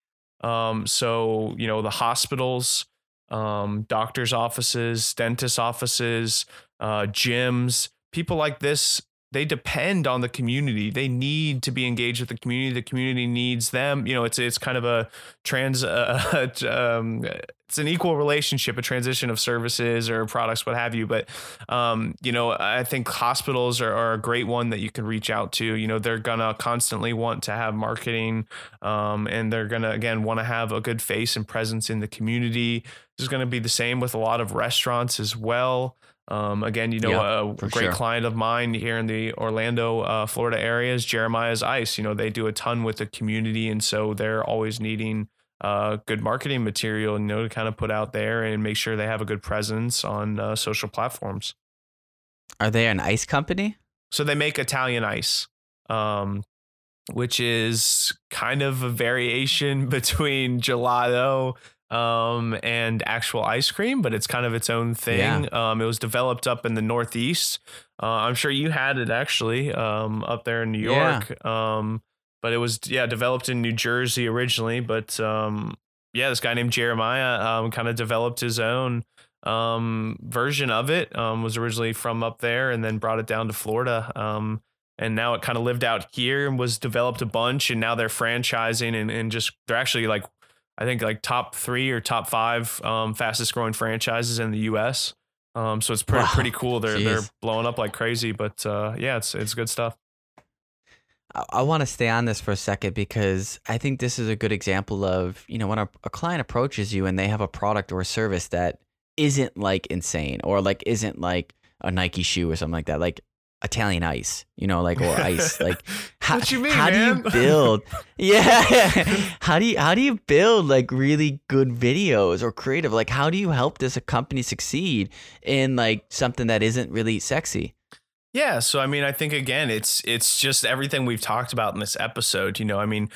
Um, so you know the hospitals um, doctors offices dentist offices uh, gyms people like this they depend on the community. They need to be engaged with the community. The community needs them. You know, it's it's kind of a trans, [LAUGHS] uh, um, it's an equal relationship, a transition of services or products, what have you. But um, you know, I think hospitals are, are, a great one that you can reach out to. You know, they're gonna constantly want to have marketing, um, and they're gonna again want to have a good face and presence in the community. This is gonna be the same with a lot of restaurants as well. Um, again, you know, yeah, a great sure. client of mine here in the Orlando, uh, Florida area is Jeremiah's Ice. You know, they do a ton with the community, and so they're always needing uh, good marketing material, you know, to kind of put out there and make sure they have a good presence on uh, social platforms. Are they an ice company? So they make Italian ice, um, which is kind of a variation [LAUGHS] between gelato um, and actual ice cream, but it's kind of its own thing. Yeah. Um, it was developed up in the Northeast. Uh, I'm sure you had it actually um, up there in New York. Yeah. Um, but it was yeah developed in New Jersey originally. But um, yeah, this guy named Jeremiah um, kind of developed his own um, version of it. Um, was originally from up there and then brought it down to Florida. Um, and now it kind of lived out here and was developed a bunch. And now they're franchising and, and just they're actually like I think like top three or top five um, fastest growing franchises in the U.S. Um, so it's pretty wow. pretty cool. They're Jeez. they're blowing up like crazy. But uh, yeah, it's it's good stuff. I, I want to stay on this for a second because I think this is a good example of you know when a, a client approaches you and they have a product or a service that isn't like insane or like isn't like a Nike shoe or something like that. Like Italian ice, you know, like or ice. [LAUGHS] Like how, what you mean, how man? do you build? [LAUGHS] yeah. [LAUGHS] how do you how do you build like really good videos or creative? Like how do you help this a company succeed in like something that isn't really sexy? Yeah, so I mean, I think again, it's it's just everything we've talked about in this episode, you know. I mean,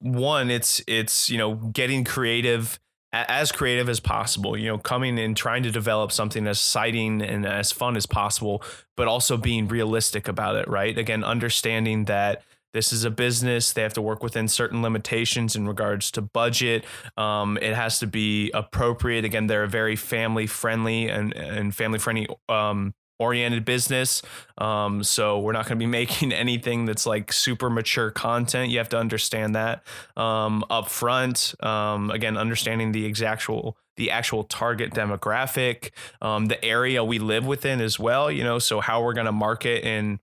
one, it's it's, you know, getting creative as creative as possible, you know, coming and trying to develop something as exciting and as fun as possible, but also being realistic about it, right? Again, understanding that this is a business. They have to work within certain limitations in regards to budget. Um, it has to be appropriate. Again, they're a very family friendly and, and family friendly um, oriented business. Um, so we're not going to be [LAUGHS] making anything that's like super mature content. You have to understand that um, up front. Um, again, understanding the exactual the actual target demographic, um, the area we live within as well. You know, so how we're going to market and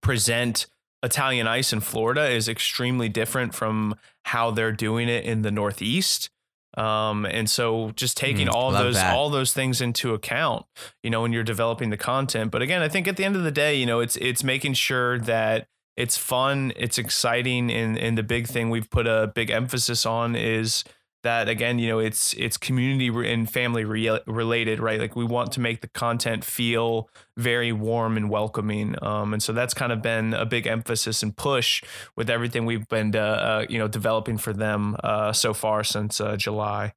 present Italian ice in Florida is extremely different from how they're doing it in the Northeast. Um, and so just taking mm, all those that. all those things into account, you know, when you're developing the content. But again, I think at the end of the day, you know, it's it's making sure that it's fun, it's exciting, and and the big thing we've put a big emphasis on is that again you know it's it's community and family re- related right? Like we want to make the content feel very warm and welcoming um, and so that's kind of been a big emphasis and push with everything we've been uh, uh, you know developing for them uh, so far since uh, july.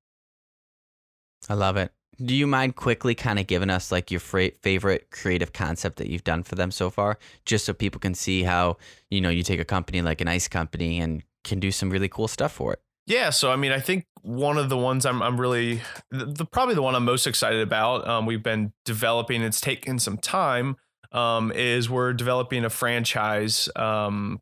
I love it. Do you mind quickly kind of giving us like your favorite creative concept that you've done for them so far? Just so people can see how you know you take a company like an ice company and can do some really cool stuff for it. Yeah, so I mean, I think one of the ones I'm I'm really the, the probably the one I'm most excited about. Um, we've been developing. It's taken some time. Um, is we're developing a franchise um,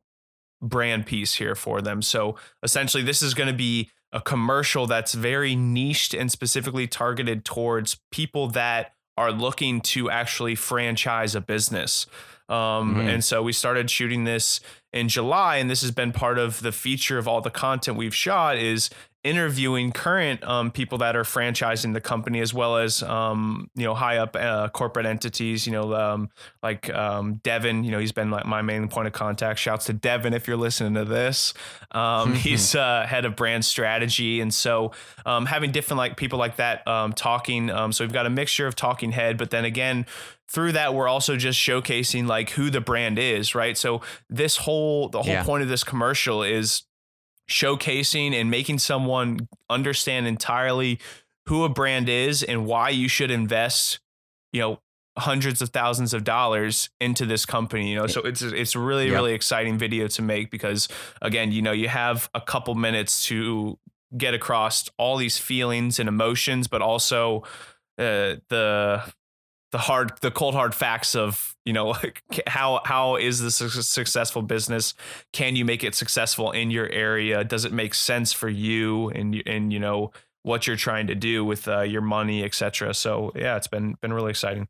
brand piece here for them. So essentially, this is going to be a commercial that's very niched and specifically targeted towards people that are looking to actually franchise a business. Um, mm-hmm. And so we started shooting this in July, and this has been part of the feature of all the content we've shot is interviewing current um, people that are franchising the company as well as um, you know high up uh, corporate entities you know um, like um, Devin you know he's been like my main point of contact. Shouts to Devin if you're listening to this. Um, [LAUGHS] he's uh, head of brand strategy. And so um, having different like people like that talking so we've got a mixture of talking head but then again through that we're also just showcasing like who the brand is right? So this whole the whole yeah. point of this commercial is showcasing and making someone understand entirely who a brand is and why you should invest, you know, hundreds of thousands of dollars into this company you know so it's it's really yep. really exciting video to make because again you know you have a couple minutes to get across all these feelings and emotions but also uh, the the hard the cold hard facts of you know [LAUGHS] how how is this a successful business? Can you make it successful in your area? Does it make sense for you and and you know what you're trying to do with uh, your money etc so yeah it's been been really exciting.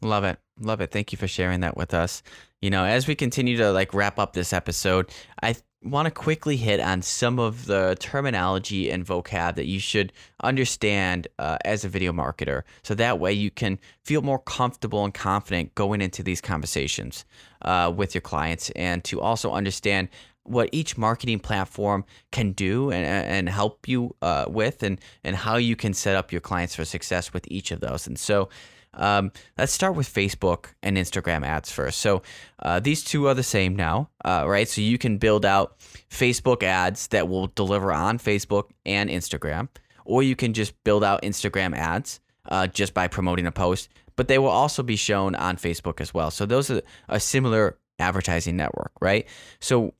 Love it. Love it. Thank you for sharing that with us. You know as we continue to like wrap up this episode i want to quickly hit on some of the terminology and vocab that you should understand uh, as a video marketer. So that way you can feel more comfortable and confident going into these conversations uh, with your clients and to also understand what each marketing platform can do and, and help you uh, with and, and how you can set up your clients for success with each of those. And so Um, let's start with Facebook and Instagram ads first. So uh, these two are the same now, uh, right? So you can build out Facebook ads that will deliver on Facebook and Instagram, or you can just build out Instagram ads uh, just by promoting a post, but they will also be shown on Facebook as well. So those are a similar advertising network, right? So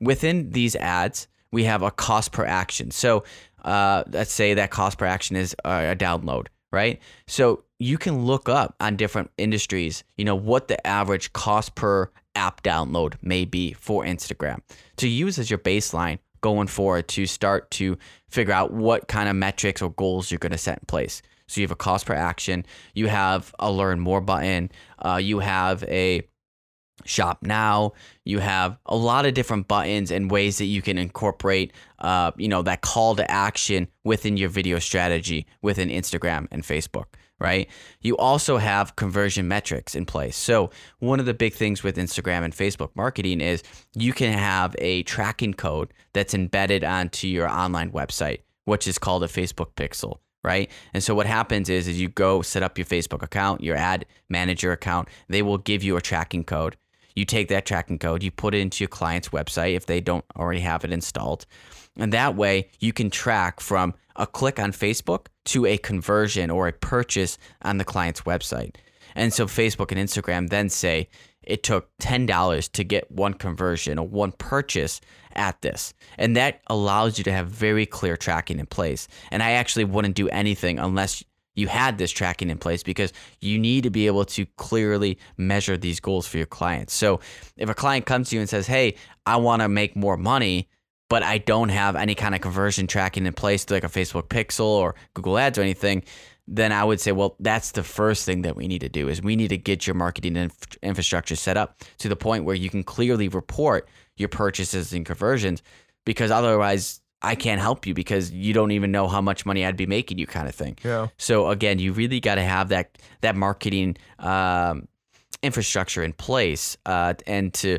within these ads, we have a cost per action. So uh, let's say that cost per action is a download, right? So you can look up on different industries, you know, what the average cost per app download may be for Instagram to use as your baseline going forward to start to figure out what kind of metrics or goals you're going to set in place. So you have a cost per action, you have a learn more button, uh, you have a shop now you have a lot of different buttons and ways that you can incorporate uh, you know that call to action within your video strategy within instagram and facebook right you also have conversion metrics in place so one of the big things with instagram and facebook marketing is you can have a tracking code that's embedded onto your online website which is called a facebook pixel right? And so what happens is, is you go set up your Facebook account, your ad manager account. They will give you a tracking code, you take that tracking code, you put it into your client's website if they don't already have it installed. And that way you can track from a click on Facebook to a conversion or a purchase on the client's website. And so Facebook and Instagram then say it took $10 to get one conversion or one purchase at this. And that allows you to have very clear tracking in place. And I actually wouldn't do anything unless you had this tracking in place because you need to be able to clearly measure these goals for your clients. So if a client comes to you and says, Hey, I want to make more money, but I don't have any kind of conversion tracking in place, like a Facebook Pixel or Google Ads or anything, then I would say, well, that's the first thing that we need to do is we need to get your marketing inf- infrastructure set up to the point where you can clearly report your purchases and conversions because otherwise I can't help you because you don't even know how much money I'd be making you kind of thing. Yeah. So again, you really got to have that that marketing um, infrastructure in place uh, and to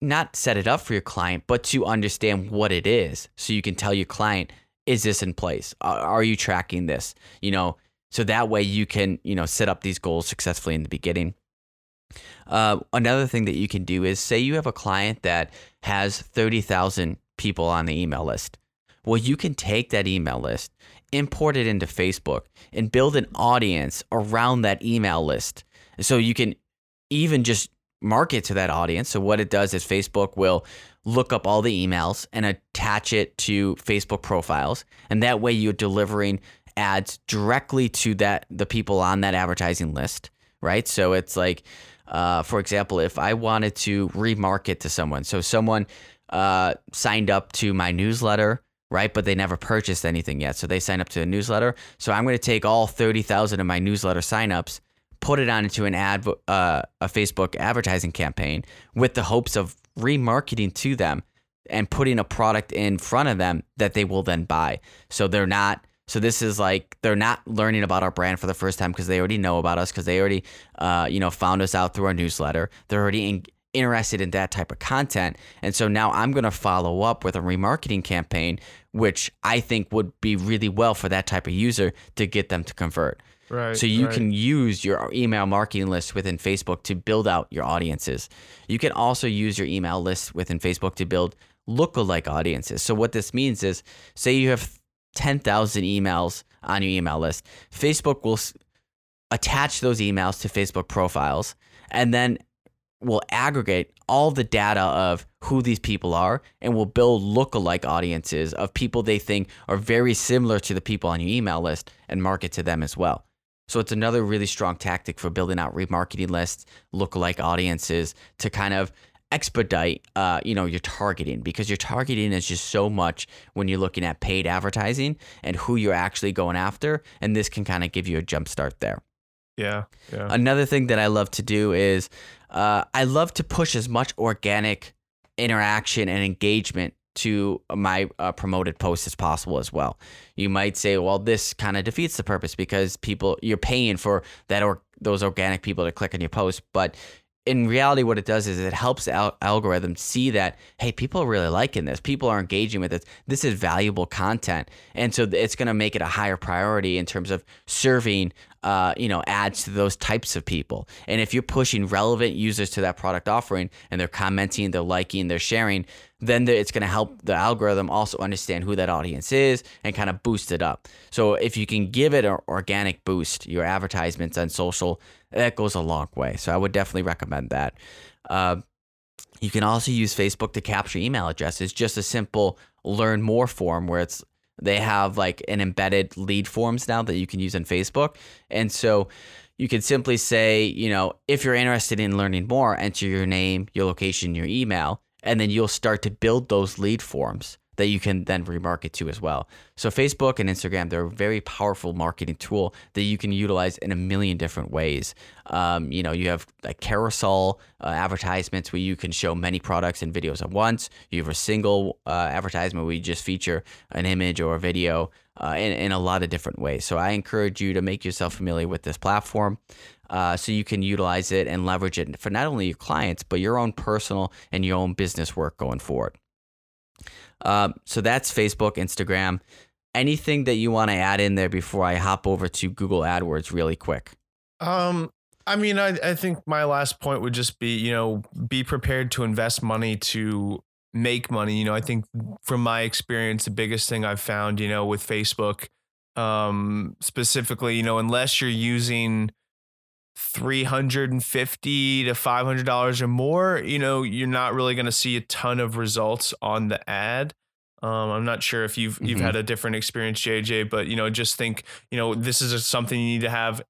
not set it up for your client, but to understand what it is, so you can tell your client, is this in place? Are you tracking this? You know, so that way you can you know set up these goals successfully in the beginning. Uh, another thing that you can do is say you have a client that has thirty thousand people on the email list well, you can take that email list, import it into Facebook, and build an audience around that email list. So you can even just market to that audience. So what it does is Facebook will look up all the emails and attach it to Facebook profiles, and that way you're delivering ads directly to that the people on that advertising list, right? So it's like, uh, for example, if I wanted to remarket to someone, so someone uh, signed up to my newsletter right? But they never purchased anything yet. So they sign up to a newsletter. So I'm going to take all 30,000 of my newsletter signups, put it on onto an ad, uh, a Facebook advertising campaign with the hopes of remarketing to them and putting a product in front of them that they will then buy. So they're not. So this is like they're not learning about our brand for the first time because they already know about us because they already, uh, you know, found us out through our newsletter. They're already in, interested in that type of content. And so now I'm going to follow up with a remarketing campaign, which I think would be really well for that type of user to get them to convert. Right. So you right. can use your email marketing list within Facebook to build out your audiences. You can also use your email list within Facebook to build lookalike audiences. So what this means is say you have 10,000 emails on your email list. Facebook will attach those emails to Facebook profiles and then will aggregate all the data of who these people are and will build lookalike audiences of people they think are very similar to the people on your email list and market to them as well. So it's another really strong tactic for building out remarketing lists, lookalike audiences to kind of expedite uh, you know your targeting because your targeting is just so much when you're looking at paid advertising and who you're actually going after and this can kind of give you a jump start there yeah. Another thing that I love to do is uh, I love to push as much organic interaction and engagement to my uh, promoted posts as possible as well. You might say, well, this kind of defeats the purpose because people you're paying for that or those organic people to click on your post, but in reality, what it does is it helps al- algorithms see that hey, people are really liking this. People are engaging with this. This is valuable content, and so it's going to make it a higher priority in terms of serving uh, you know, ads to those types of people. And if you're pushing relevant users to that product offering and they're commenting, they're liking, they're sharing, then it's going to help the algorithm also understand who that audience is and kind of boost it up. So if you can give it an organic boost, your advertisements on social, that goes a long way. So I would definitely recommend that. Uh, you can also use Facebook to capture email addresses, just a simple learn more form where it's they have like an embedded lead forms now that you can use on Facebook. And so you can simply say, you know, if you're interested in learning more, enter your name, your location, your email, and then you'll start to build those lead forms that you can then remarket to as well. So Facebook and Instagram, they're a very powerful marketing tool that you can utilize in a million different ways. Um, you know, you have like carousel uh, advertisements where you can show many products and videos at once. You have a single uh, advertisement where you just feature an image or a video uh, in, in a lot of different ways. So I encourage you to make yourself familiar with this platform. Uh, so you can utilize it and leverage it for not only your clients but your own personal and your own business work going forward. Um, so that's Facebook, Instagram. Anything that you want to add in there before I hop over to Google AdWords really quick? Um, I mean, I, I think my last point would just be, you know, be prepared to invest money to make money. You know, I think from my experience, the biggest thing I've found, you know, with Facebook, um, specifically, you know, unless you're using 350 to 500 dollars or more you know you're not really going to see a ton of results on the ad um, i'm not sure if you've mm-hmm. you've had a different experience jj but you know just think you know this is something you need to have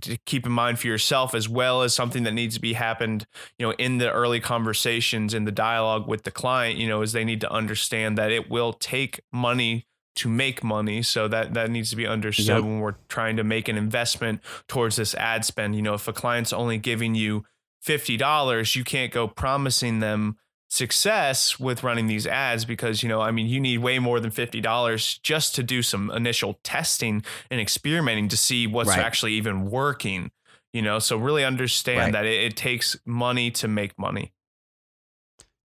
to keep in mind for yourself as well as something that needs to be happened you know in the early conversations in the dialogue with the client you know is they need to understand that it will take money to make money. So that that needs to be understood yep. when we're trying to make an investment towards this ad spend. You know, if a client's only giving you fifty dollars, you can't go promising them success with running these ads because you know i mean you need way more than $50 just to do some initial testing and experimenting to see what's right. actually even working you know so really understand right. that it, it takes money to make money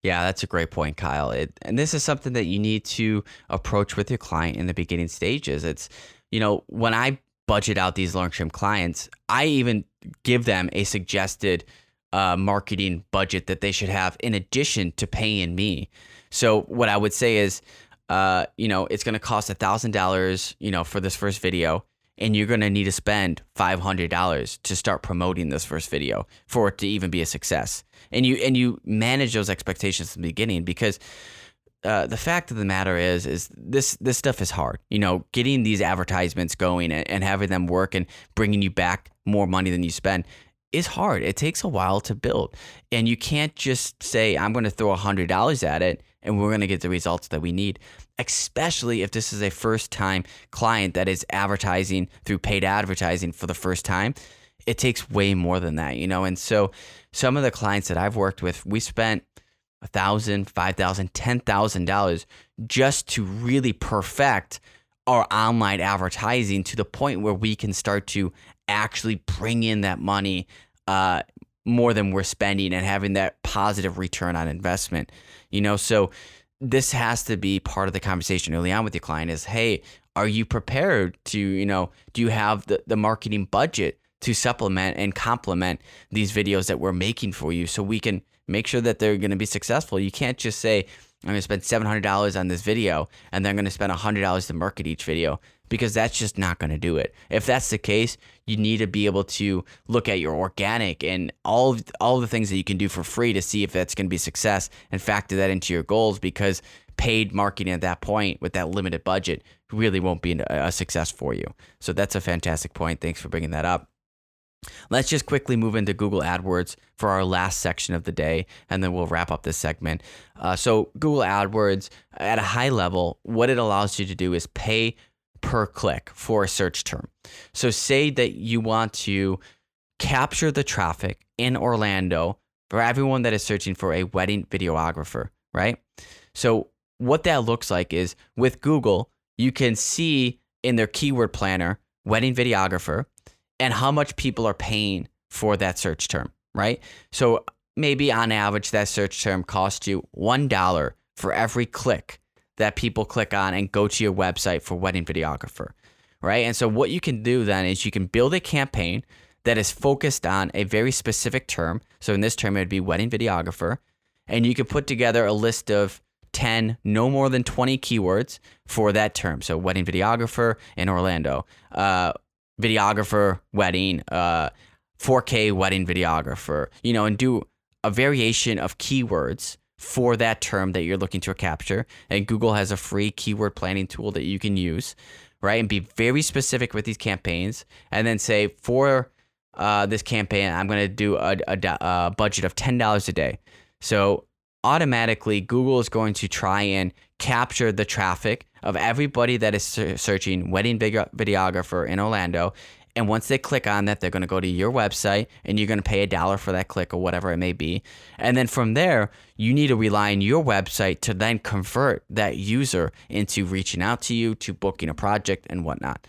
yeah, that's a great point, Kyle. It, and this is something that you need to approach with your client in the beginning stages. It's, you know, when I budget out these long term clients, I even give them a suggested uh, marketing budget that they should have in addition to paying me. So what I would say is, uh, you know, it's going to cost a thousand dollars, you know, for this first video and you're going to need to spend $500 to start promoting this first video for it to even be a success and you and you manage those expectations in the beginning because uh, the fact of the matter is is this this stuff is hard you know getting these advertisements going and, and having them work and bringing you back more money than you spend is hard it takes a while to build and you can't just say i'm going to throw $100 at it and we're going to get the results that we need especially if this is a first time client that is advertising through paid advertising for the first time. It takes way more than that, you know? And so some of the clients that I've worked with, we spent a thousand, five thousand, ten thousand dollars just to really perfect our online advertising to the point where we can start to actually bring in that money uh, more than we're spending and having that positive return on investment. You know, so this has to be part of the conversation early on with your client is hey are you prepared to you know do you have the, the marketing budget to supplement and complement these videos that we're making for you so we can make sure that they're going to be successful you can't just say i'm going to spend $700 on this video and then i'm going to spend $100 to market each video because that's just not going to do it. If that's the case, you need to be able to look at your organic and all of, all of the things that you can do for free to see if that's going to be success and factor that into your goals because paid marketing at that point with that limited budget really won't be a success for you. So that's a fantastic point. Thanks for bringing that up. Let's just quickly move into Google AdWords for our last section of the day, and then we'll wrap up this segment. Uh, so, Google AdWords, at a high level, what it allows you to do is pay per click for a search term. So, say that you want to capture the traffic in Orlando for everyone that is searching for a wedding videographer, right? So, what that looks like is with Google, you can see in their keyword planner wedding videographer and how much people are paying for that search term, right? So maybe on average, that search term costs you $1 for every click that people click on and go to your website for wedding videographer, right? And so what you can do then is you can build a campaign that is focused on a very specific term. So in this term, it would be wedding videographer. And you could put together a list of 10, no more than 20 keywords for that term. So wedding videographer in Orlando, uh, videographer, wedding, uh, 4K wedding videographer, you know, and do a variation of keywords for that term that you're looking to capture. And Google has a free keyword planning tool that you can use, right? And be very specific with these campaigns. And then say, for uh, this campaign, I'm going to do a, a, a budget of $10 a day. So automatically, Google is going to try and capture the traffic of everybody that is searching wedding videographer in Orlando and once they click on that, they're going to go to your website and you're going to pay a dollar for that click or whatever it may be. And then from there, you need to rely on your website to then convert that user into reaching out to you, to booking a project and whatnot.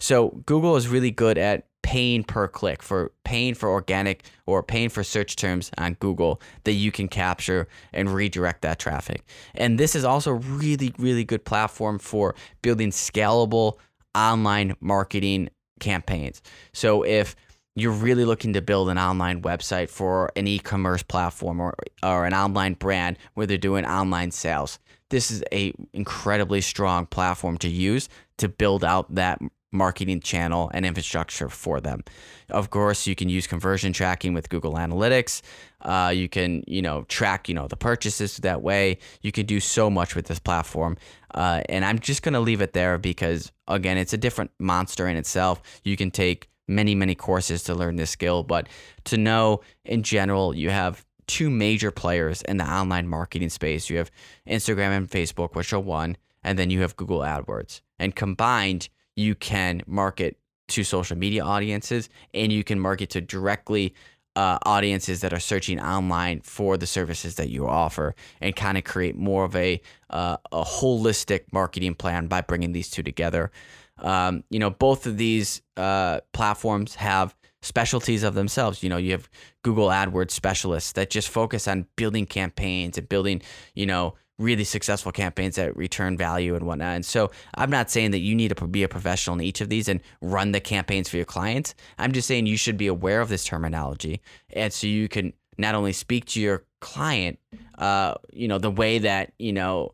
So Google is really good at paying per click for paying for organic or paying for search terms on Google that you can capture and redirect that traffic. And this is also really really good platform for building scalable online marketing campaigns. So if you're really looking to build an online website for an e-commerce platform or, or an online brand where they're doing online sales, this is a incredibly strong platform to use to build out that marketing channel and infrastructure for them. Of course, you can use conversion tracking with Google Analytics. Uh, you can, you know, track, you know, the purchases that way. You can do so much with this platform. Uh, and I'm just going to leave it there because, again, it's a different monster in itself. You can take many, many courses to learn this skill, but to know in general, you have two major players in the online marketing space. You have Instagram and Facebook, which are one, and then you have Google AdWords. And combined, you can market to social media audiences and you can market to directly uh, audiences that are searching online for the services that you offer and kind of create more of a uh, a holistic marketing plan by bringing these two together. Um, you know, both of these uh, platforms have specialties of themselves. You know, you have Google AdWords specialists that just focus on building campaigns and building, you know, really successful campaigns that return value and whatnot. And so I'm not saying that you need to be a professional in each of these and run the campaigns for your clients. I'm just saying you should be aware of this terminology. And so you can not only speak to your client, uh, you know, the way that, you know,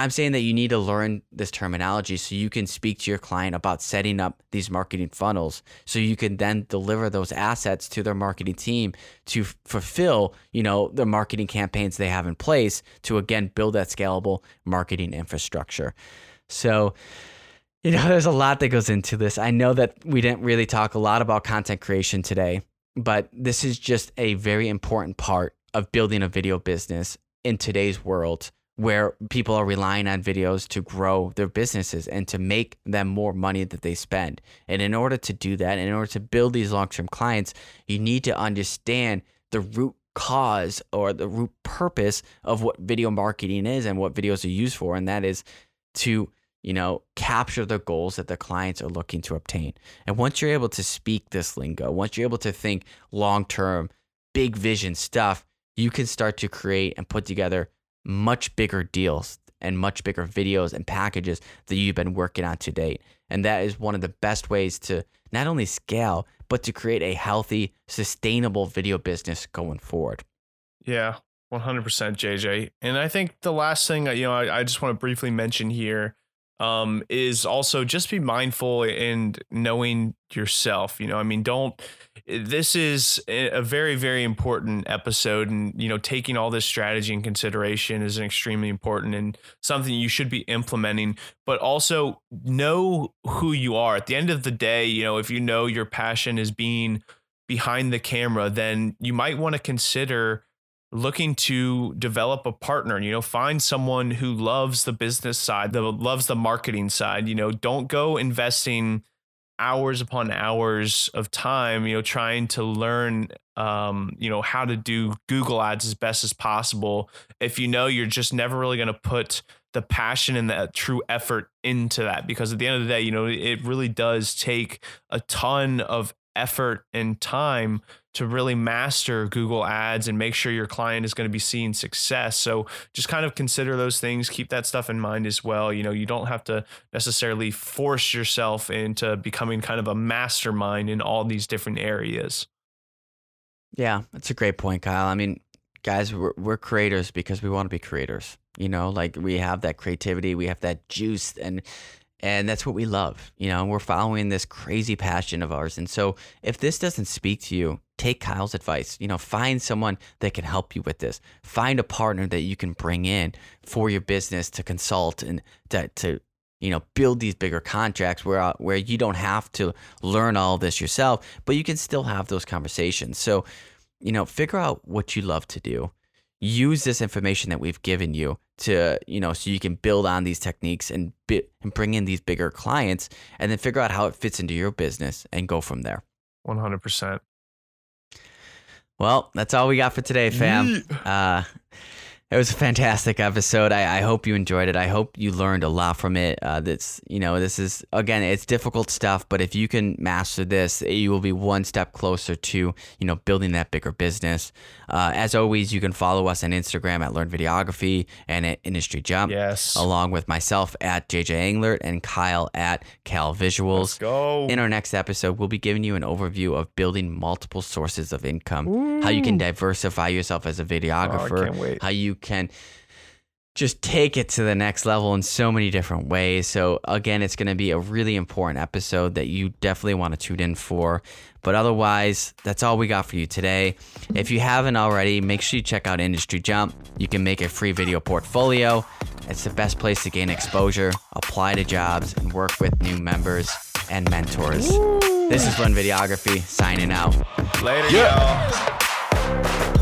I'm saying that you need to learn this terminology so you can speak to your client about setting up these marketing funnels so you can then deliver those assets to their marketing team to fulfill, you know, the marketing campaigns they have in place to again build that scalable marketing infrastructure. So, you know, [LAUGHS] there's a lot that goes into this. I know that we didn't really talk a lot about content creation today, but this is just a very important part of building a video business in today's world where people are relying on videos to grow their businesses and to make them more money that they spend. And in order to do that, in order to build these long term clients, you need to understand the root cause or the root purpose of what video marketing is and what videos are used for. And that is to, you know, capture the goals that the clients are looking to obtain. And once you're able to speak this lingo, once you're able to think long term, big vision stuff, you can start to create and put together much bigger deals and much bigger videos and packages that you've been working on to date. And that is one of the best ways to not only scale, but to create a healthy, sustainable video business going forward. Yeah, 100% JJ. And I think the last thing, you know, I, I just want to briefly mention here um, is also just be mindful and knowing yourself. You know, I mean, don't. This is a very, very important episode, and you know, taking all this strategy in consideration is an extremely important and something you should be implementing. But also know who you are. At the end of the day, you know, if you know your passion is being behind the camera, then you might want to consider looking to develop a partner you know find someone who loves the business side that loves the marketing side you know don't go investing hours upon hours of time you know trying to learn um, you know how to do google ads as best as possible. If you know you're just never really going to put the passion and the true effort into that because at the end of the day you know it really does take a ton of effort and time to really master Google Ads and make sure your client is going to be seeing success. So just kind of consider those things, keep that stuff in mind as well. You know, you don't have to necessarily force yourself into becoming kind of a mastermind in all these different areas. Yeah, that's a great point, Kyle. I mean, guys, we're, we're creators because we want to be creators. You know, like we have that creativity, we have that juice, and and that's what we love. You know, we're following this crazy passion of ours. And so, if this doesn't speak to you, take Kyle's advice. You know, find someone that can help you with this. Find a partner that you can bring in for your business to consult and to, to you know, build these bigger contracts where uh, where you don't have to learn all this yourself, but you can still have those conversations. So, you know, figure out what you love to do. Use this information that we've given you to, you know, so you can build on these techniques and bi- and bring in these bigger clients and then figure out how it fits into your business and go from there. 100%. Well, that's all we got for today, fam. Uh, it was a fantastic episode. I, I, hope you enjoyed it. I hope you learned a lot from it. Uh, that's you know this is again it's difficult stuff, but if you can master this, you will be one step closer to you know building that bigger business. Uh, as always, you can follow us on Instagram at Learn Videography and at Industry Jump. Yes. Along with myself at JJ Englert and Kyle at Cal Visuals. Let's go. In our next episode, we'll be giving you an overview of building multiple sources of income, Ooh. how you can diversify yourself as a videographer, oh, how you can just take it to the next level in so many different ways. So, again, it's going to be a really important episode that you definitely want to tune in for. But otherwise, that's all we got for you today. If you haven't already, make sure you check out Industry Jump. You can make a free video portfolio. It's the best place to gain exposure, apply to jobs, and work with new members and mentors. This is Learn Videography signing out. Later, yeah. y'all.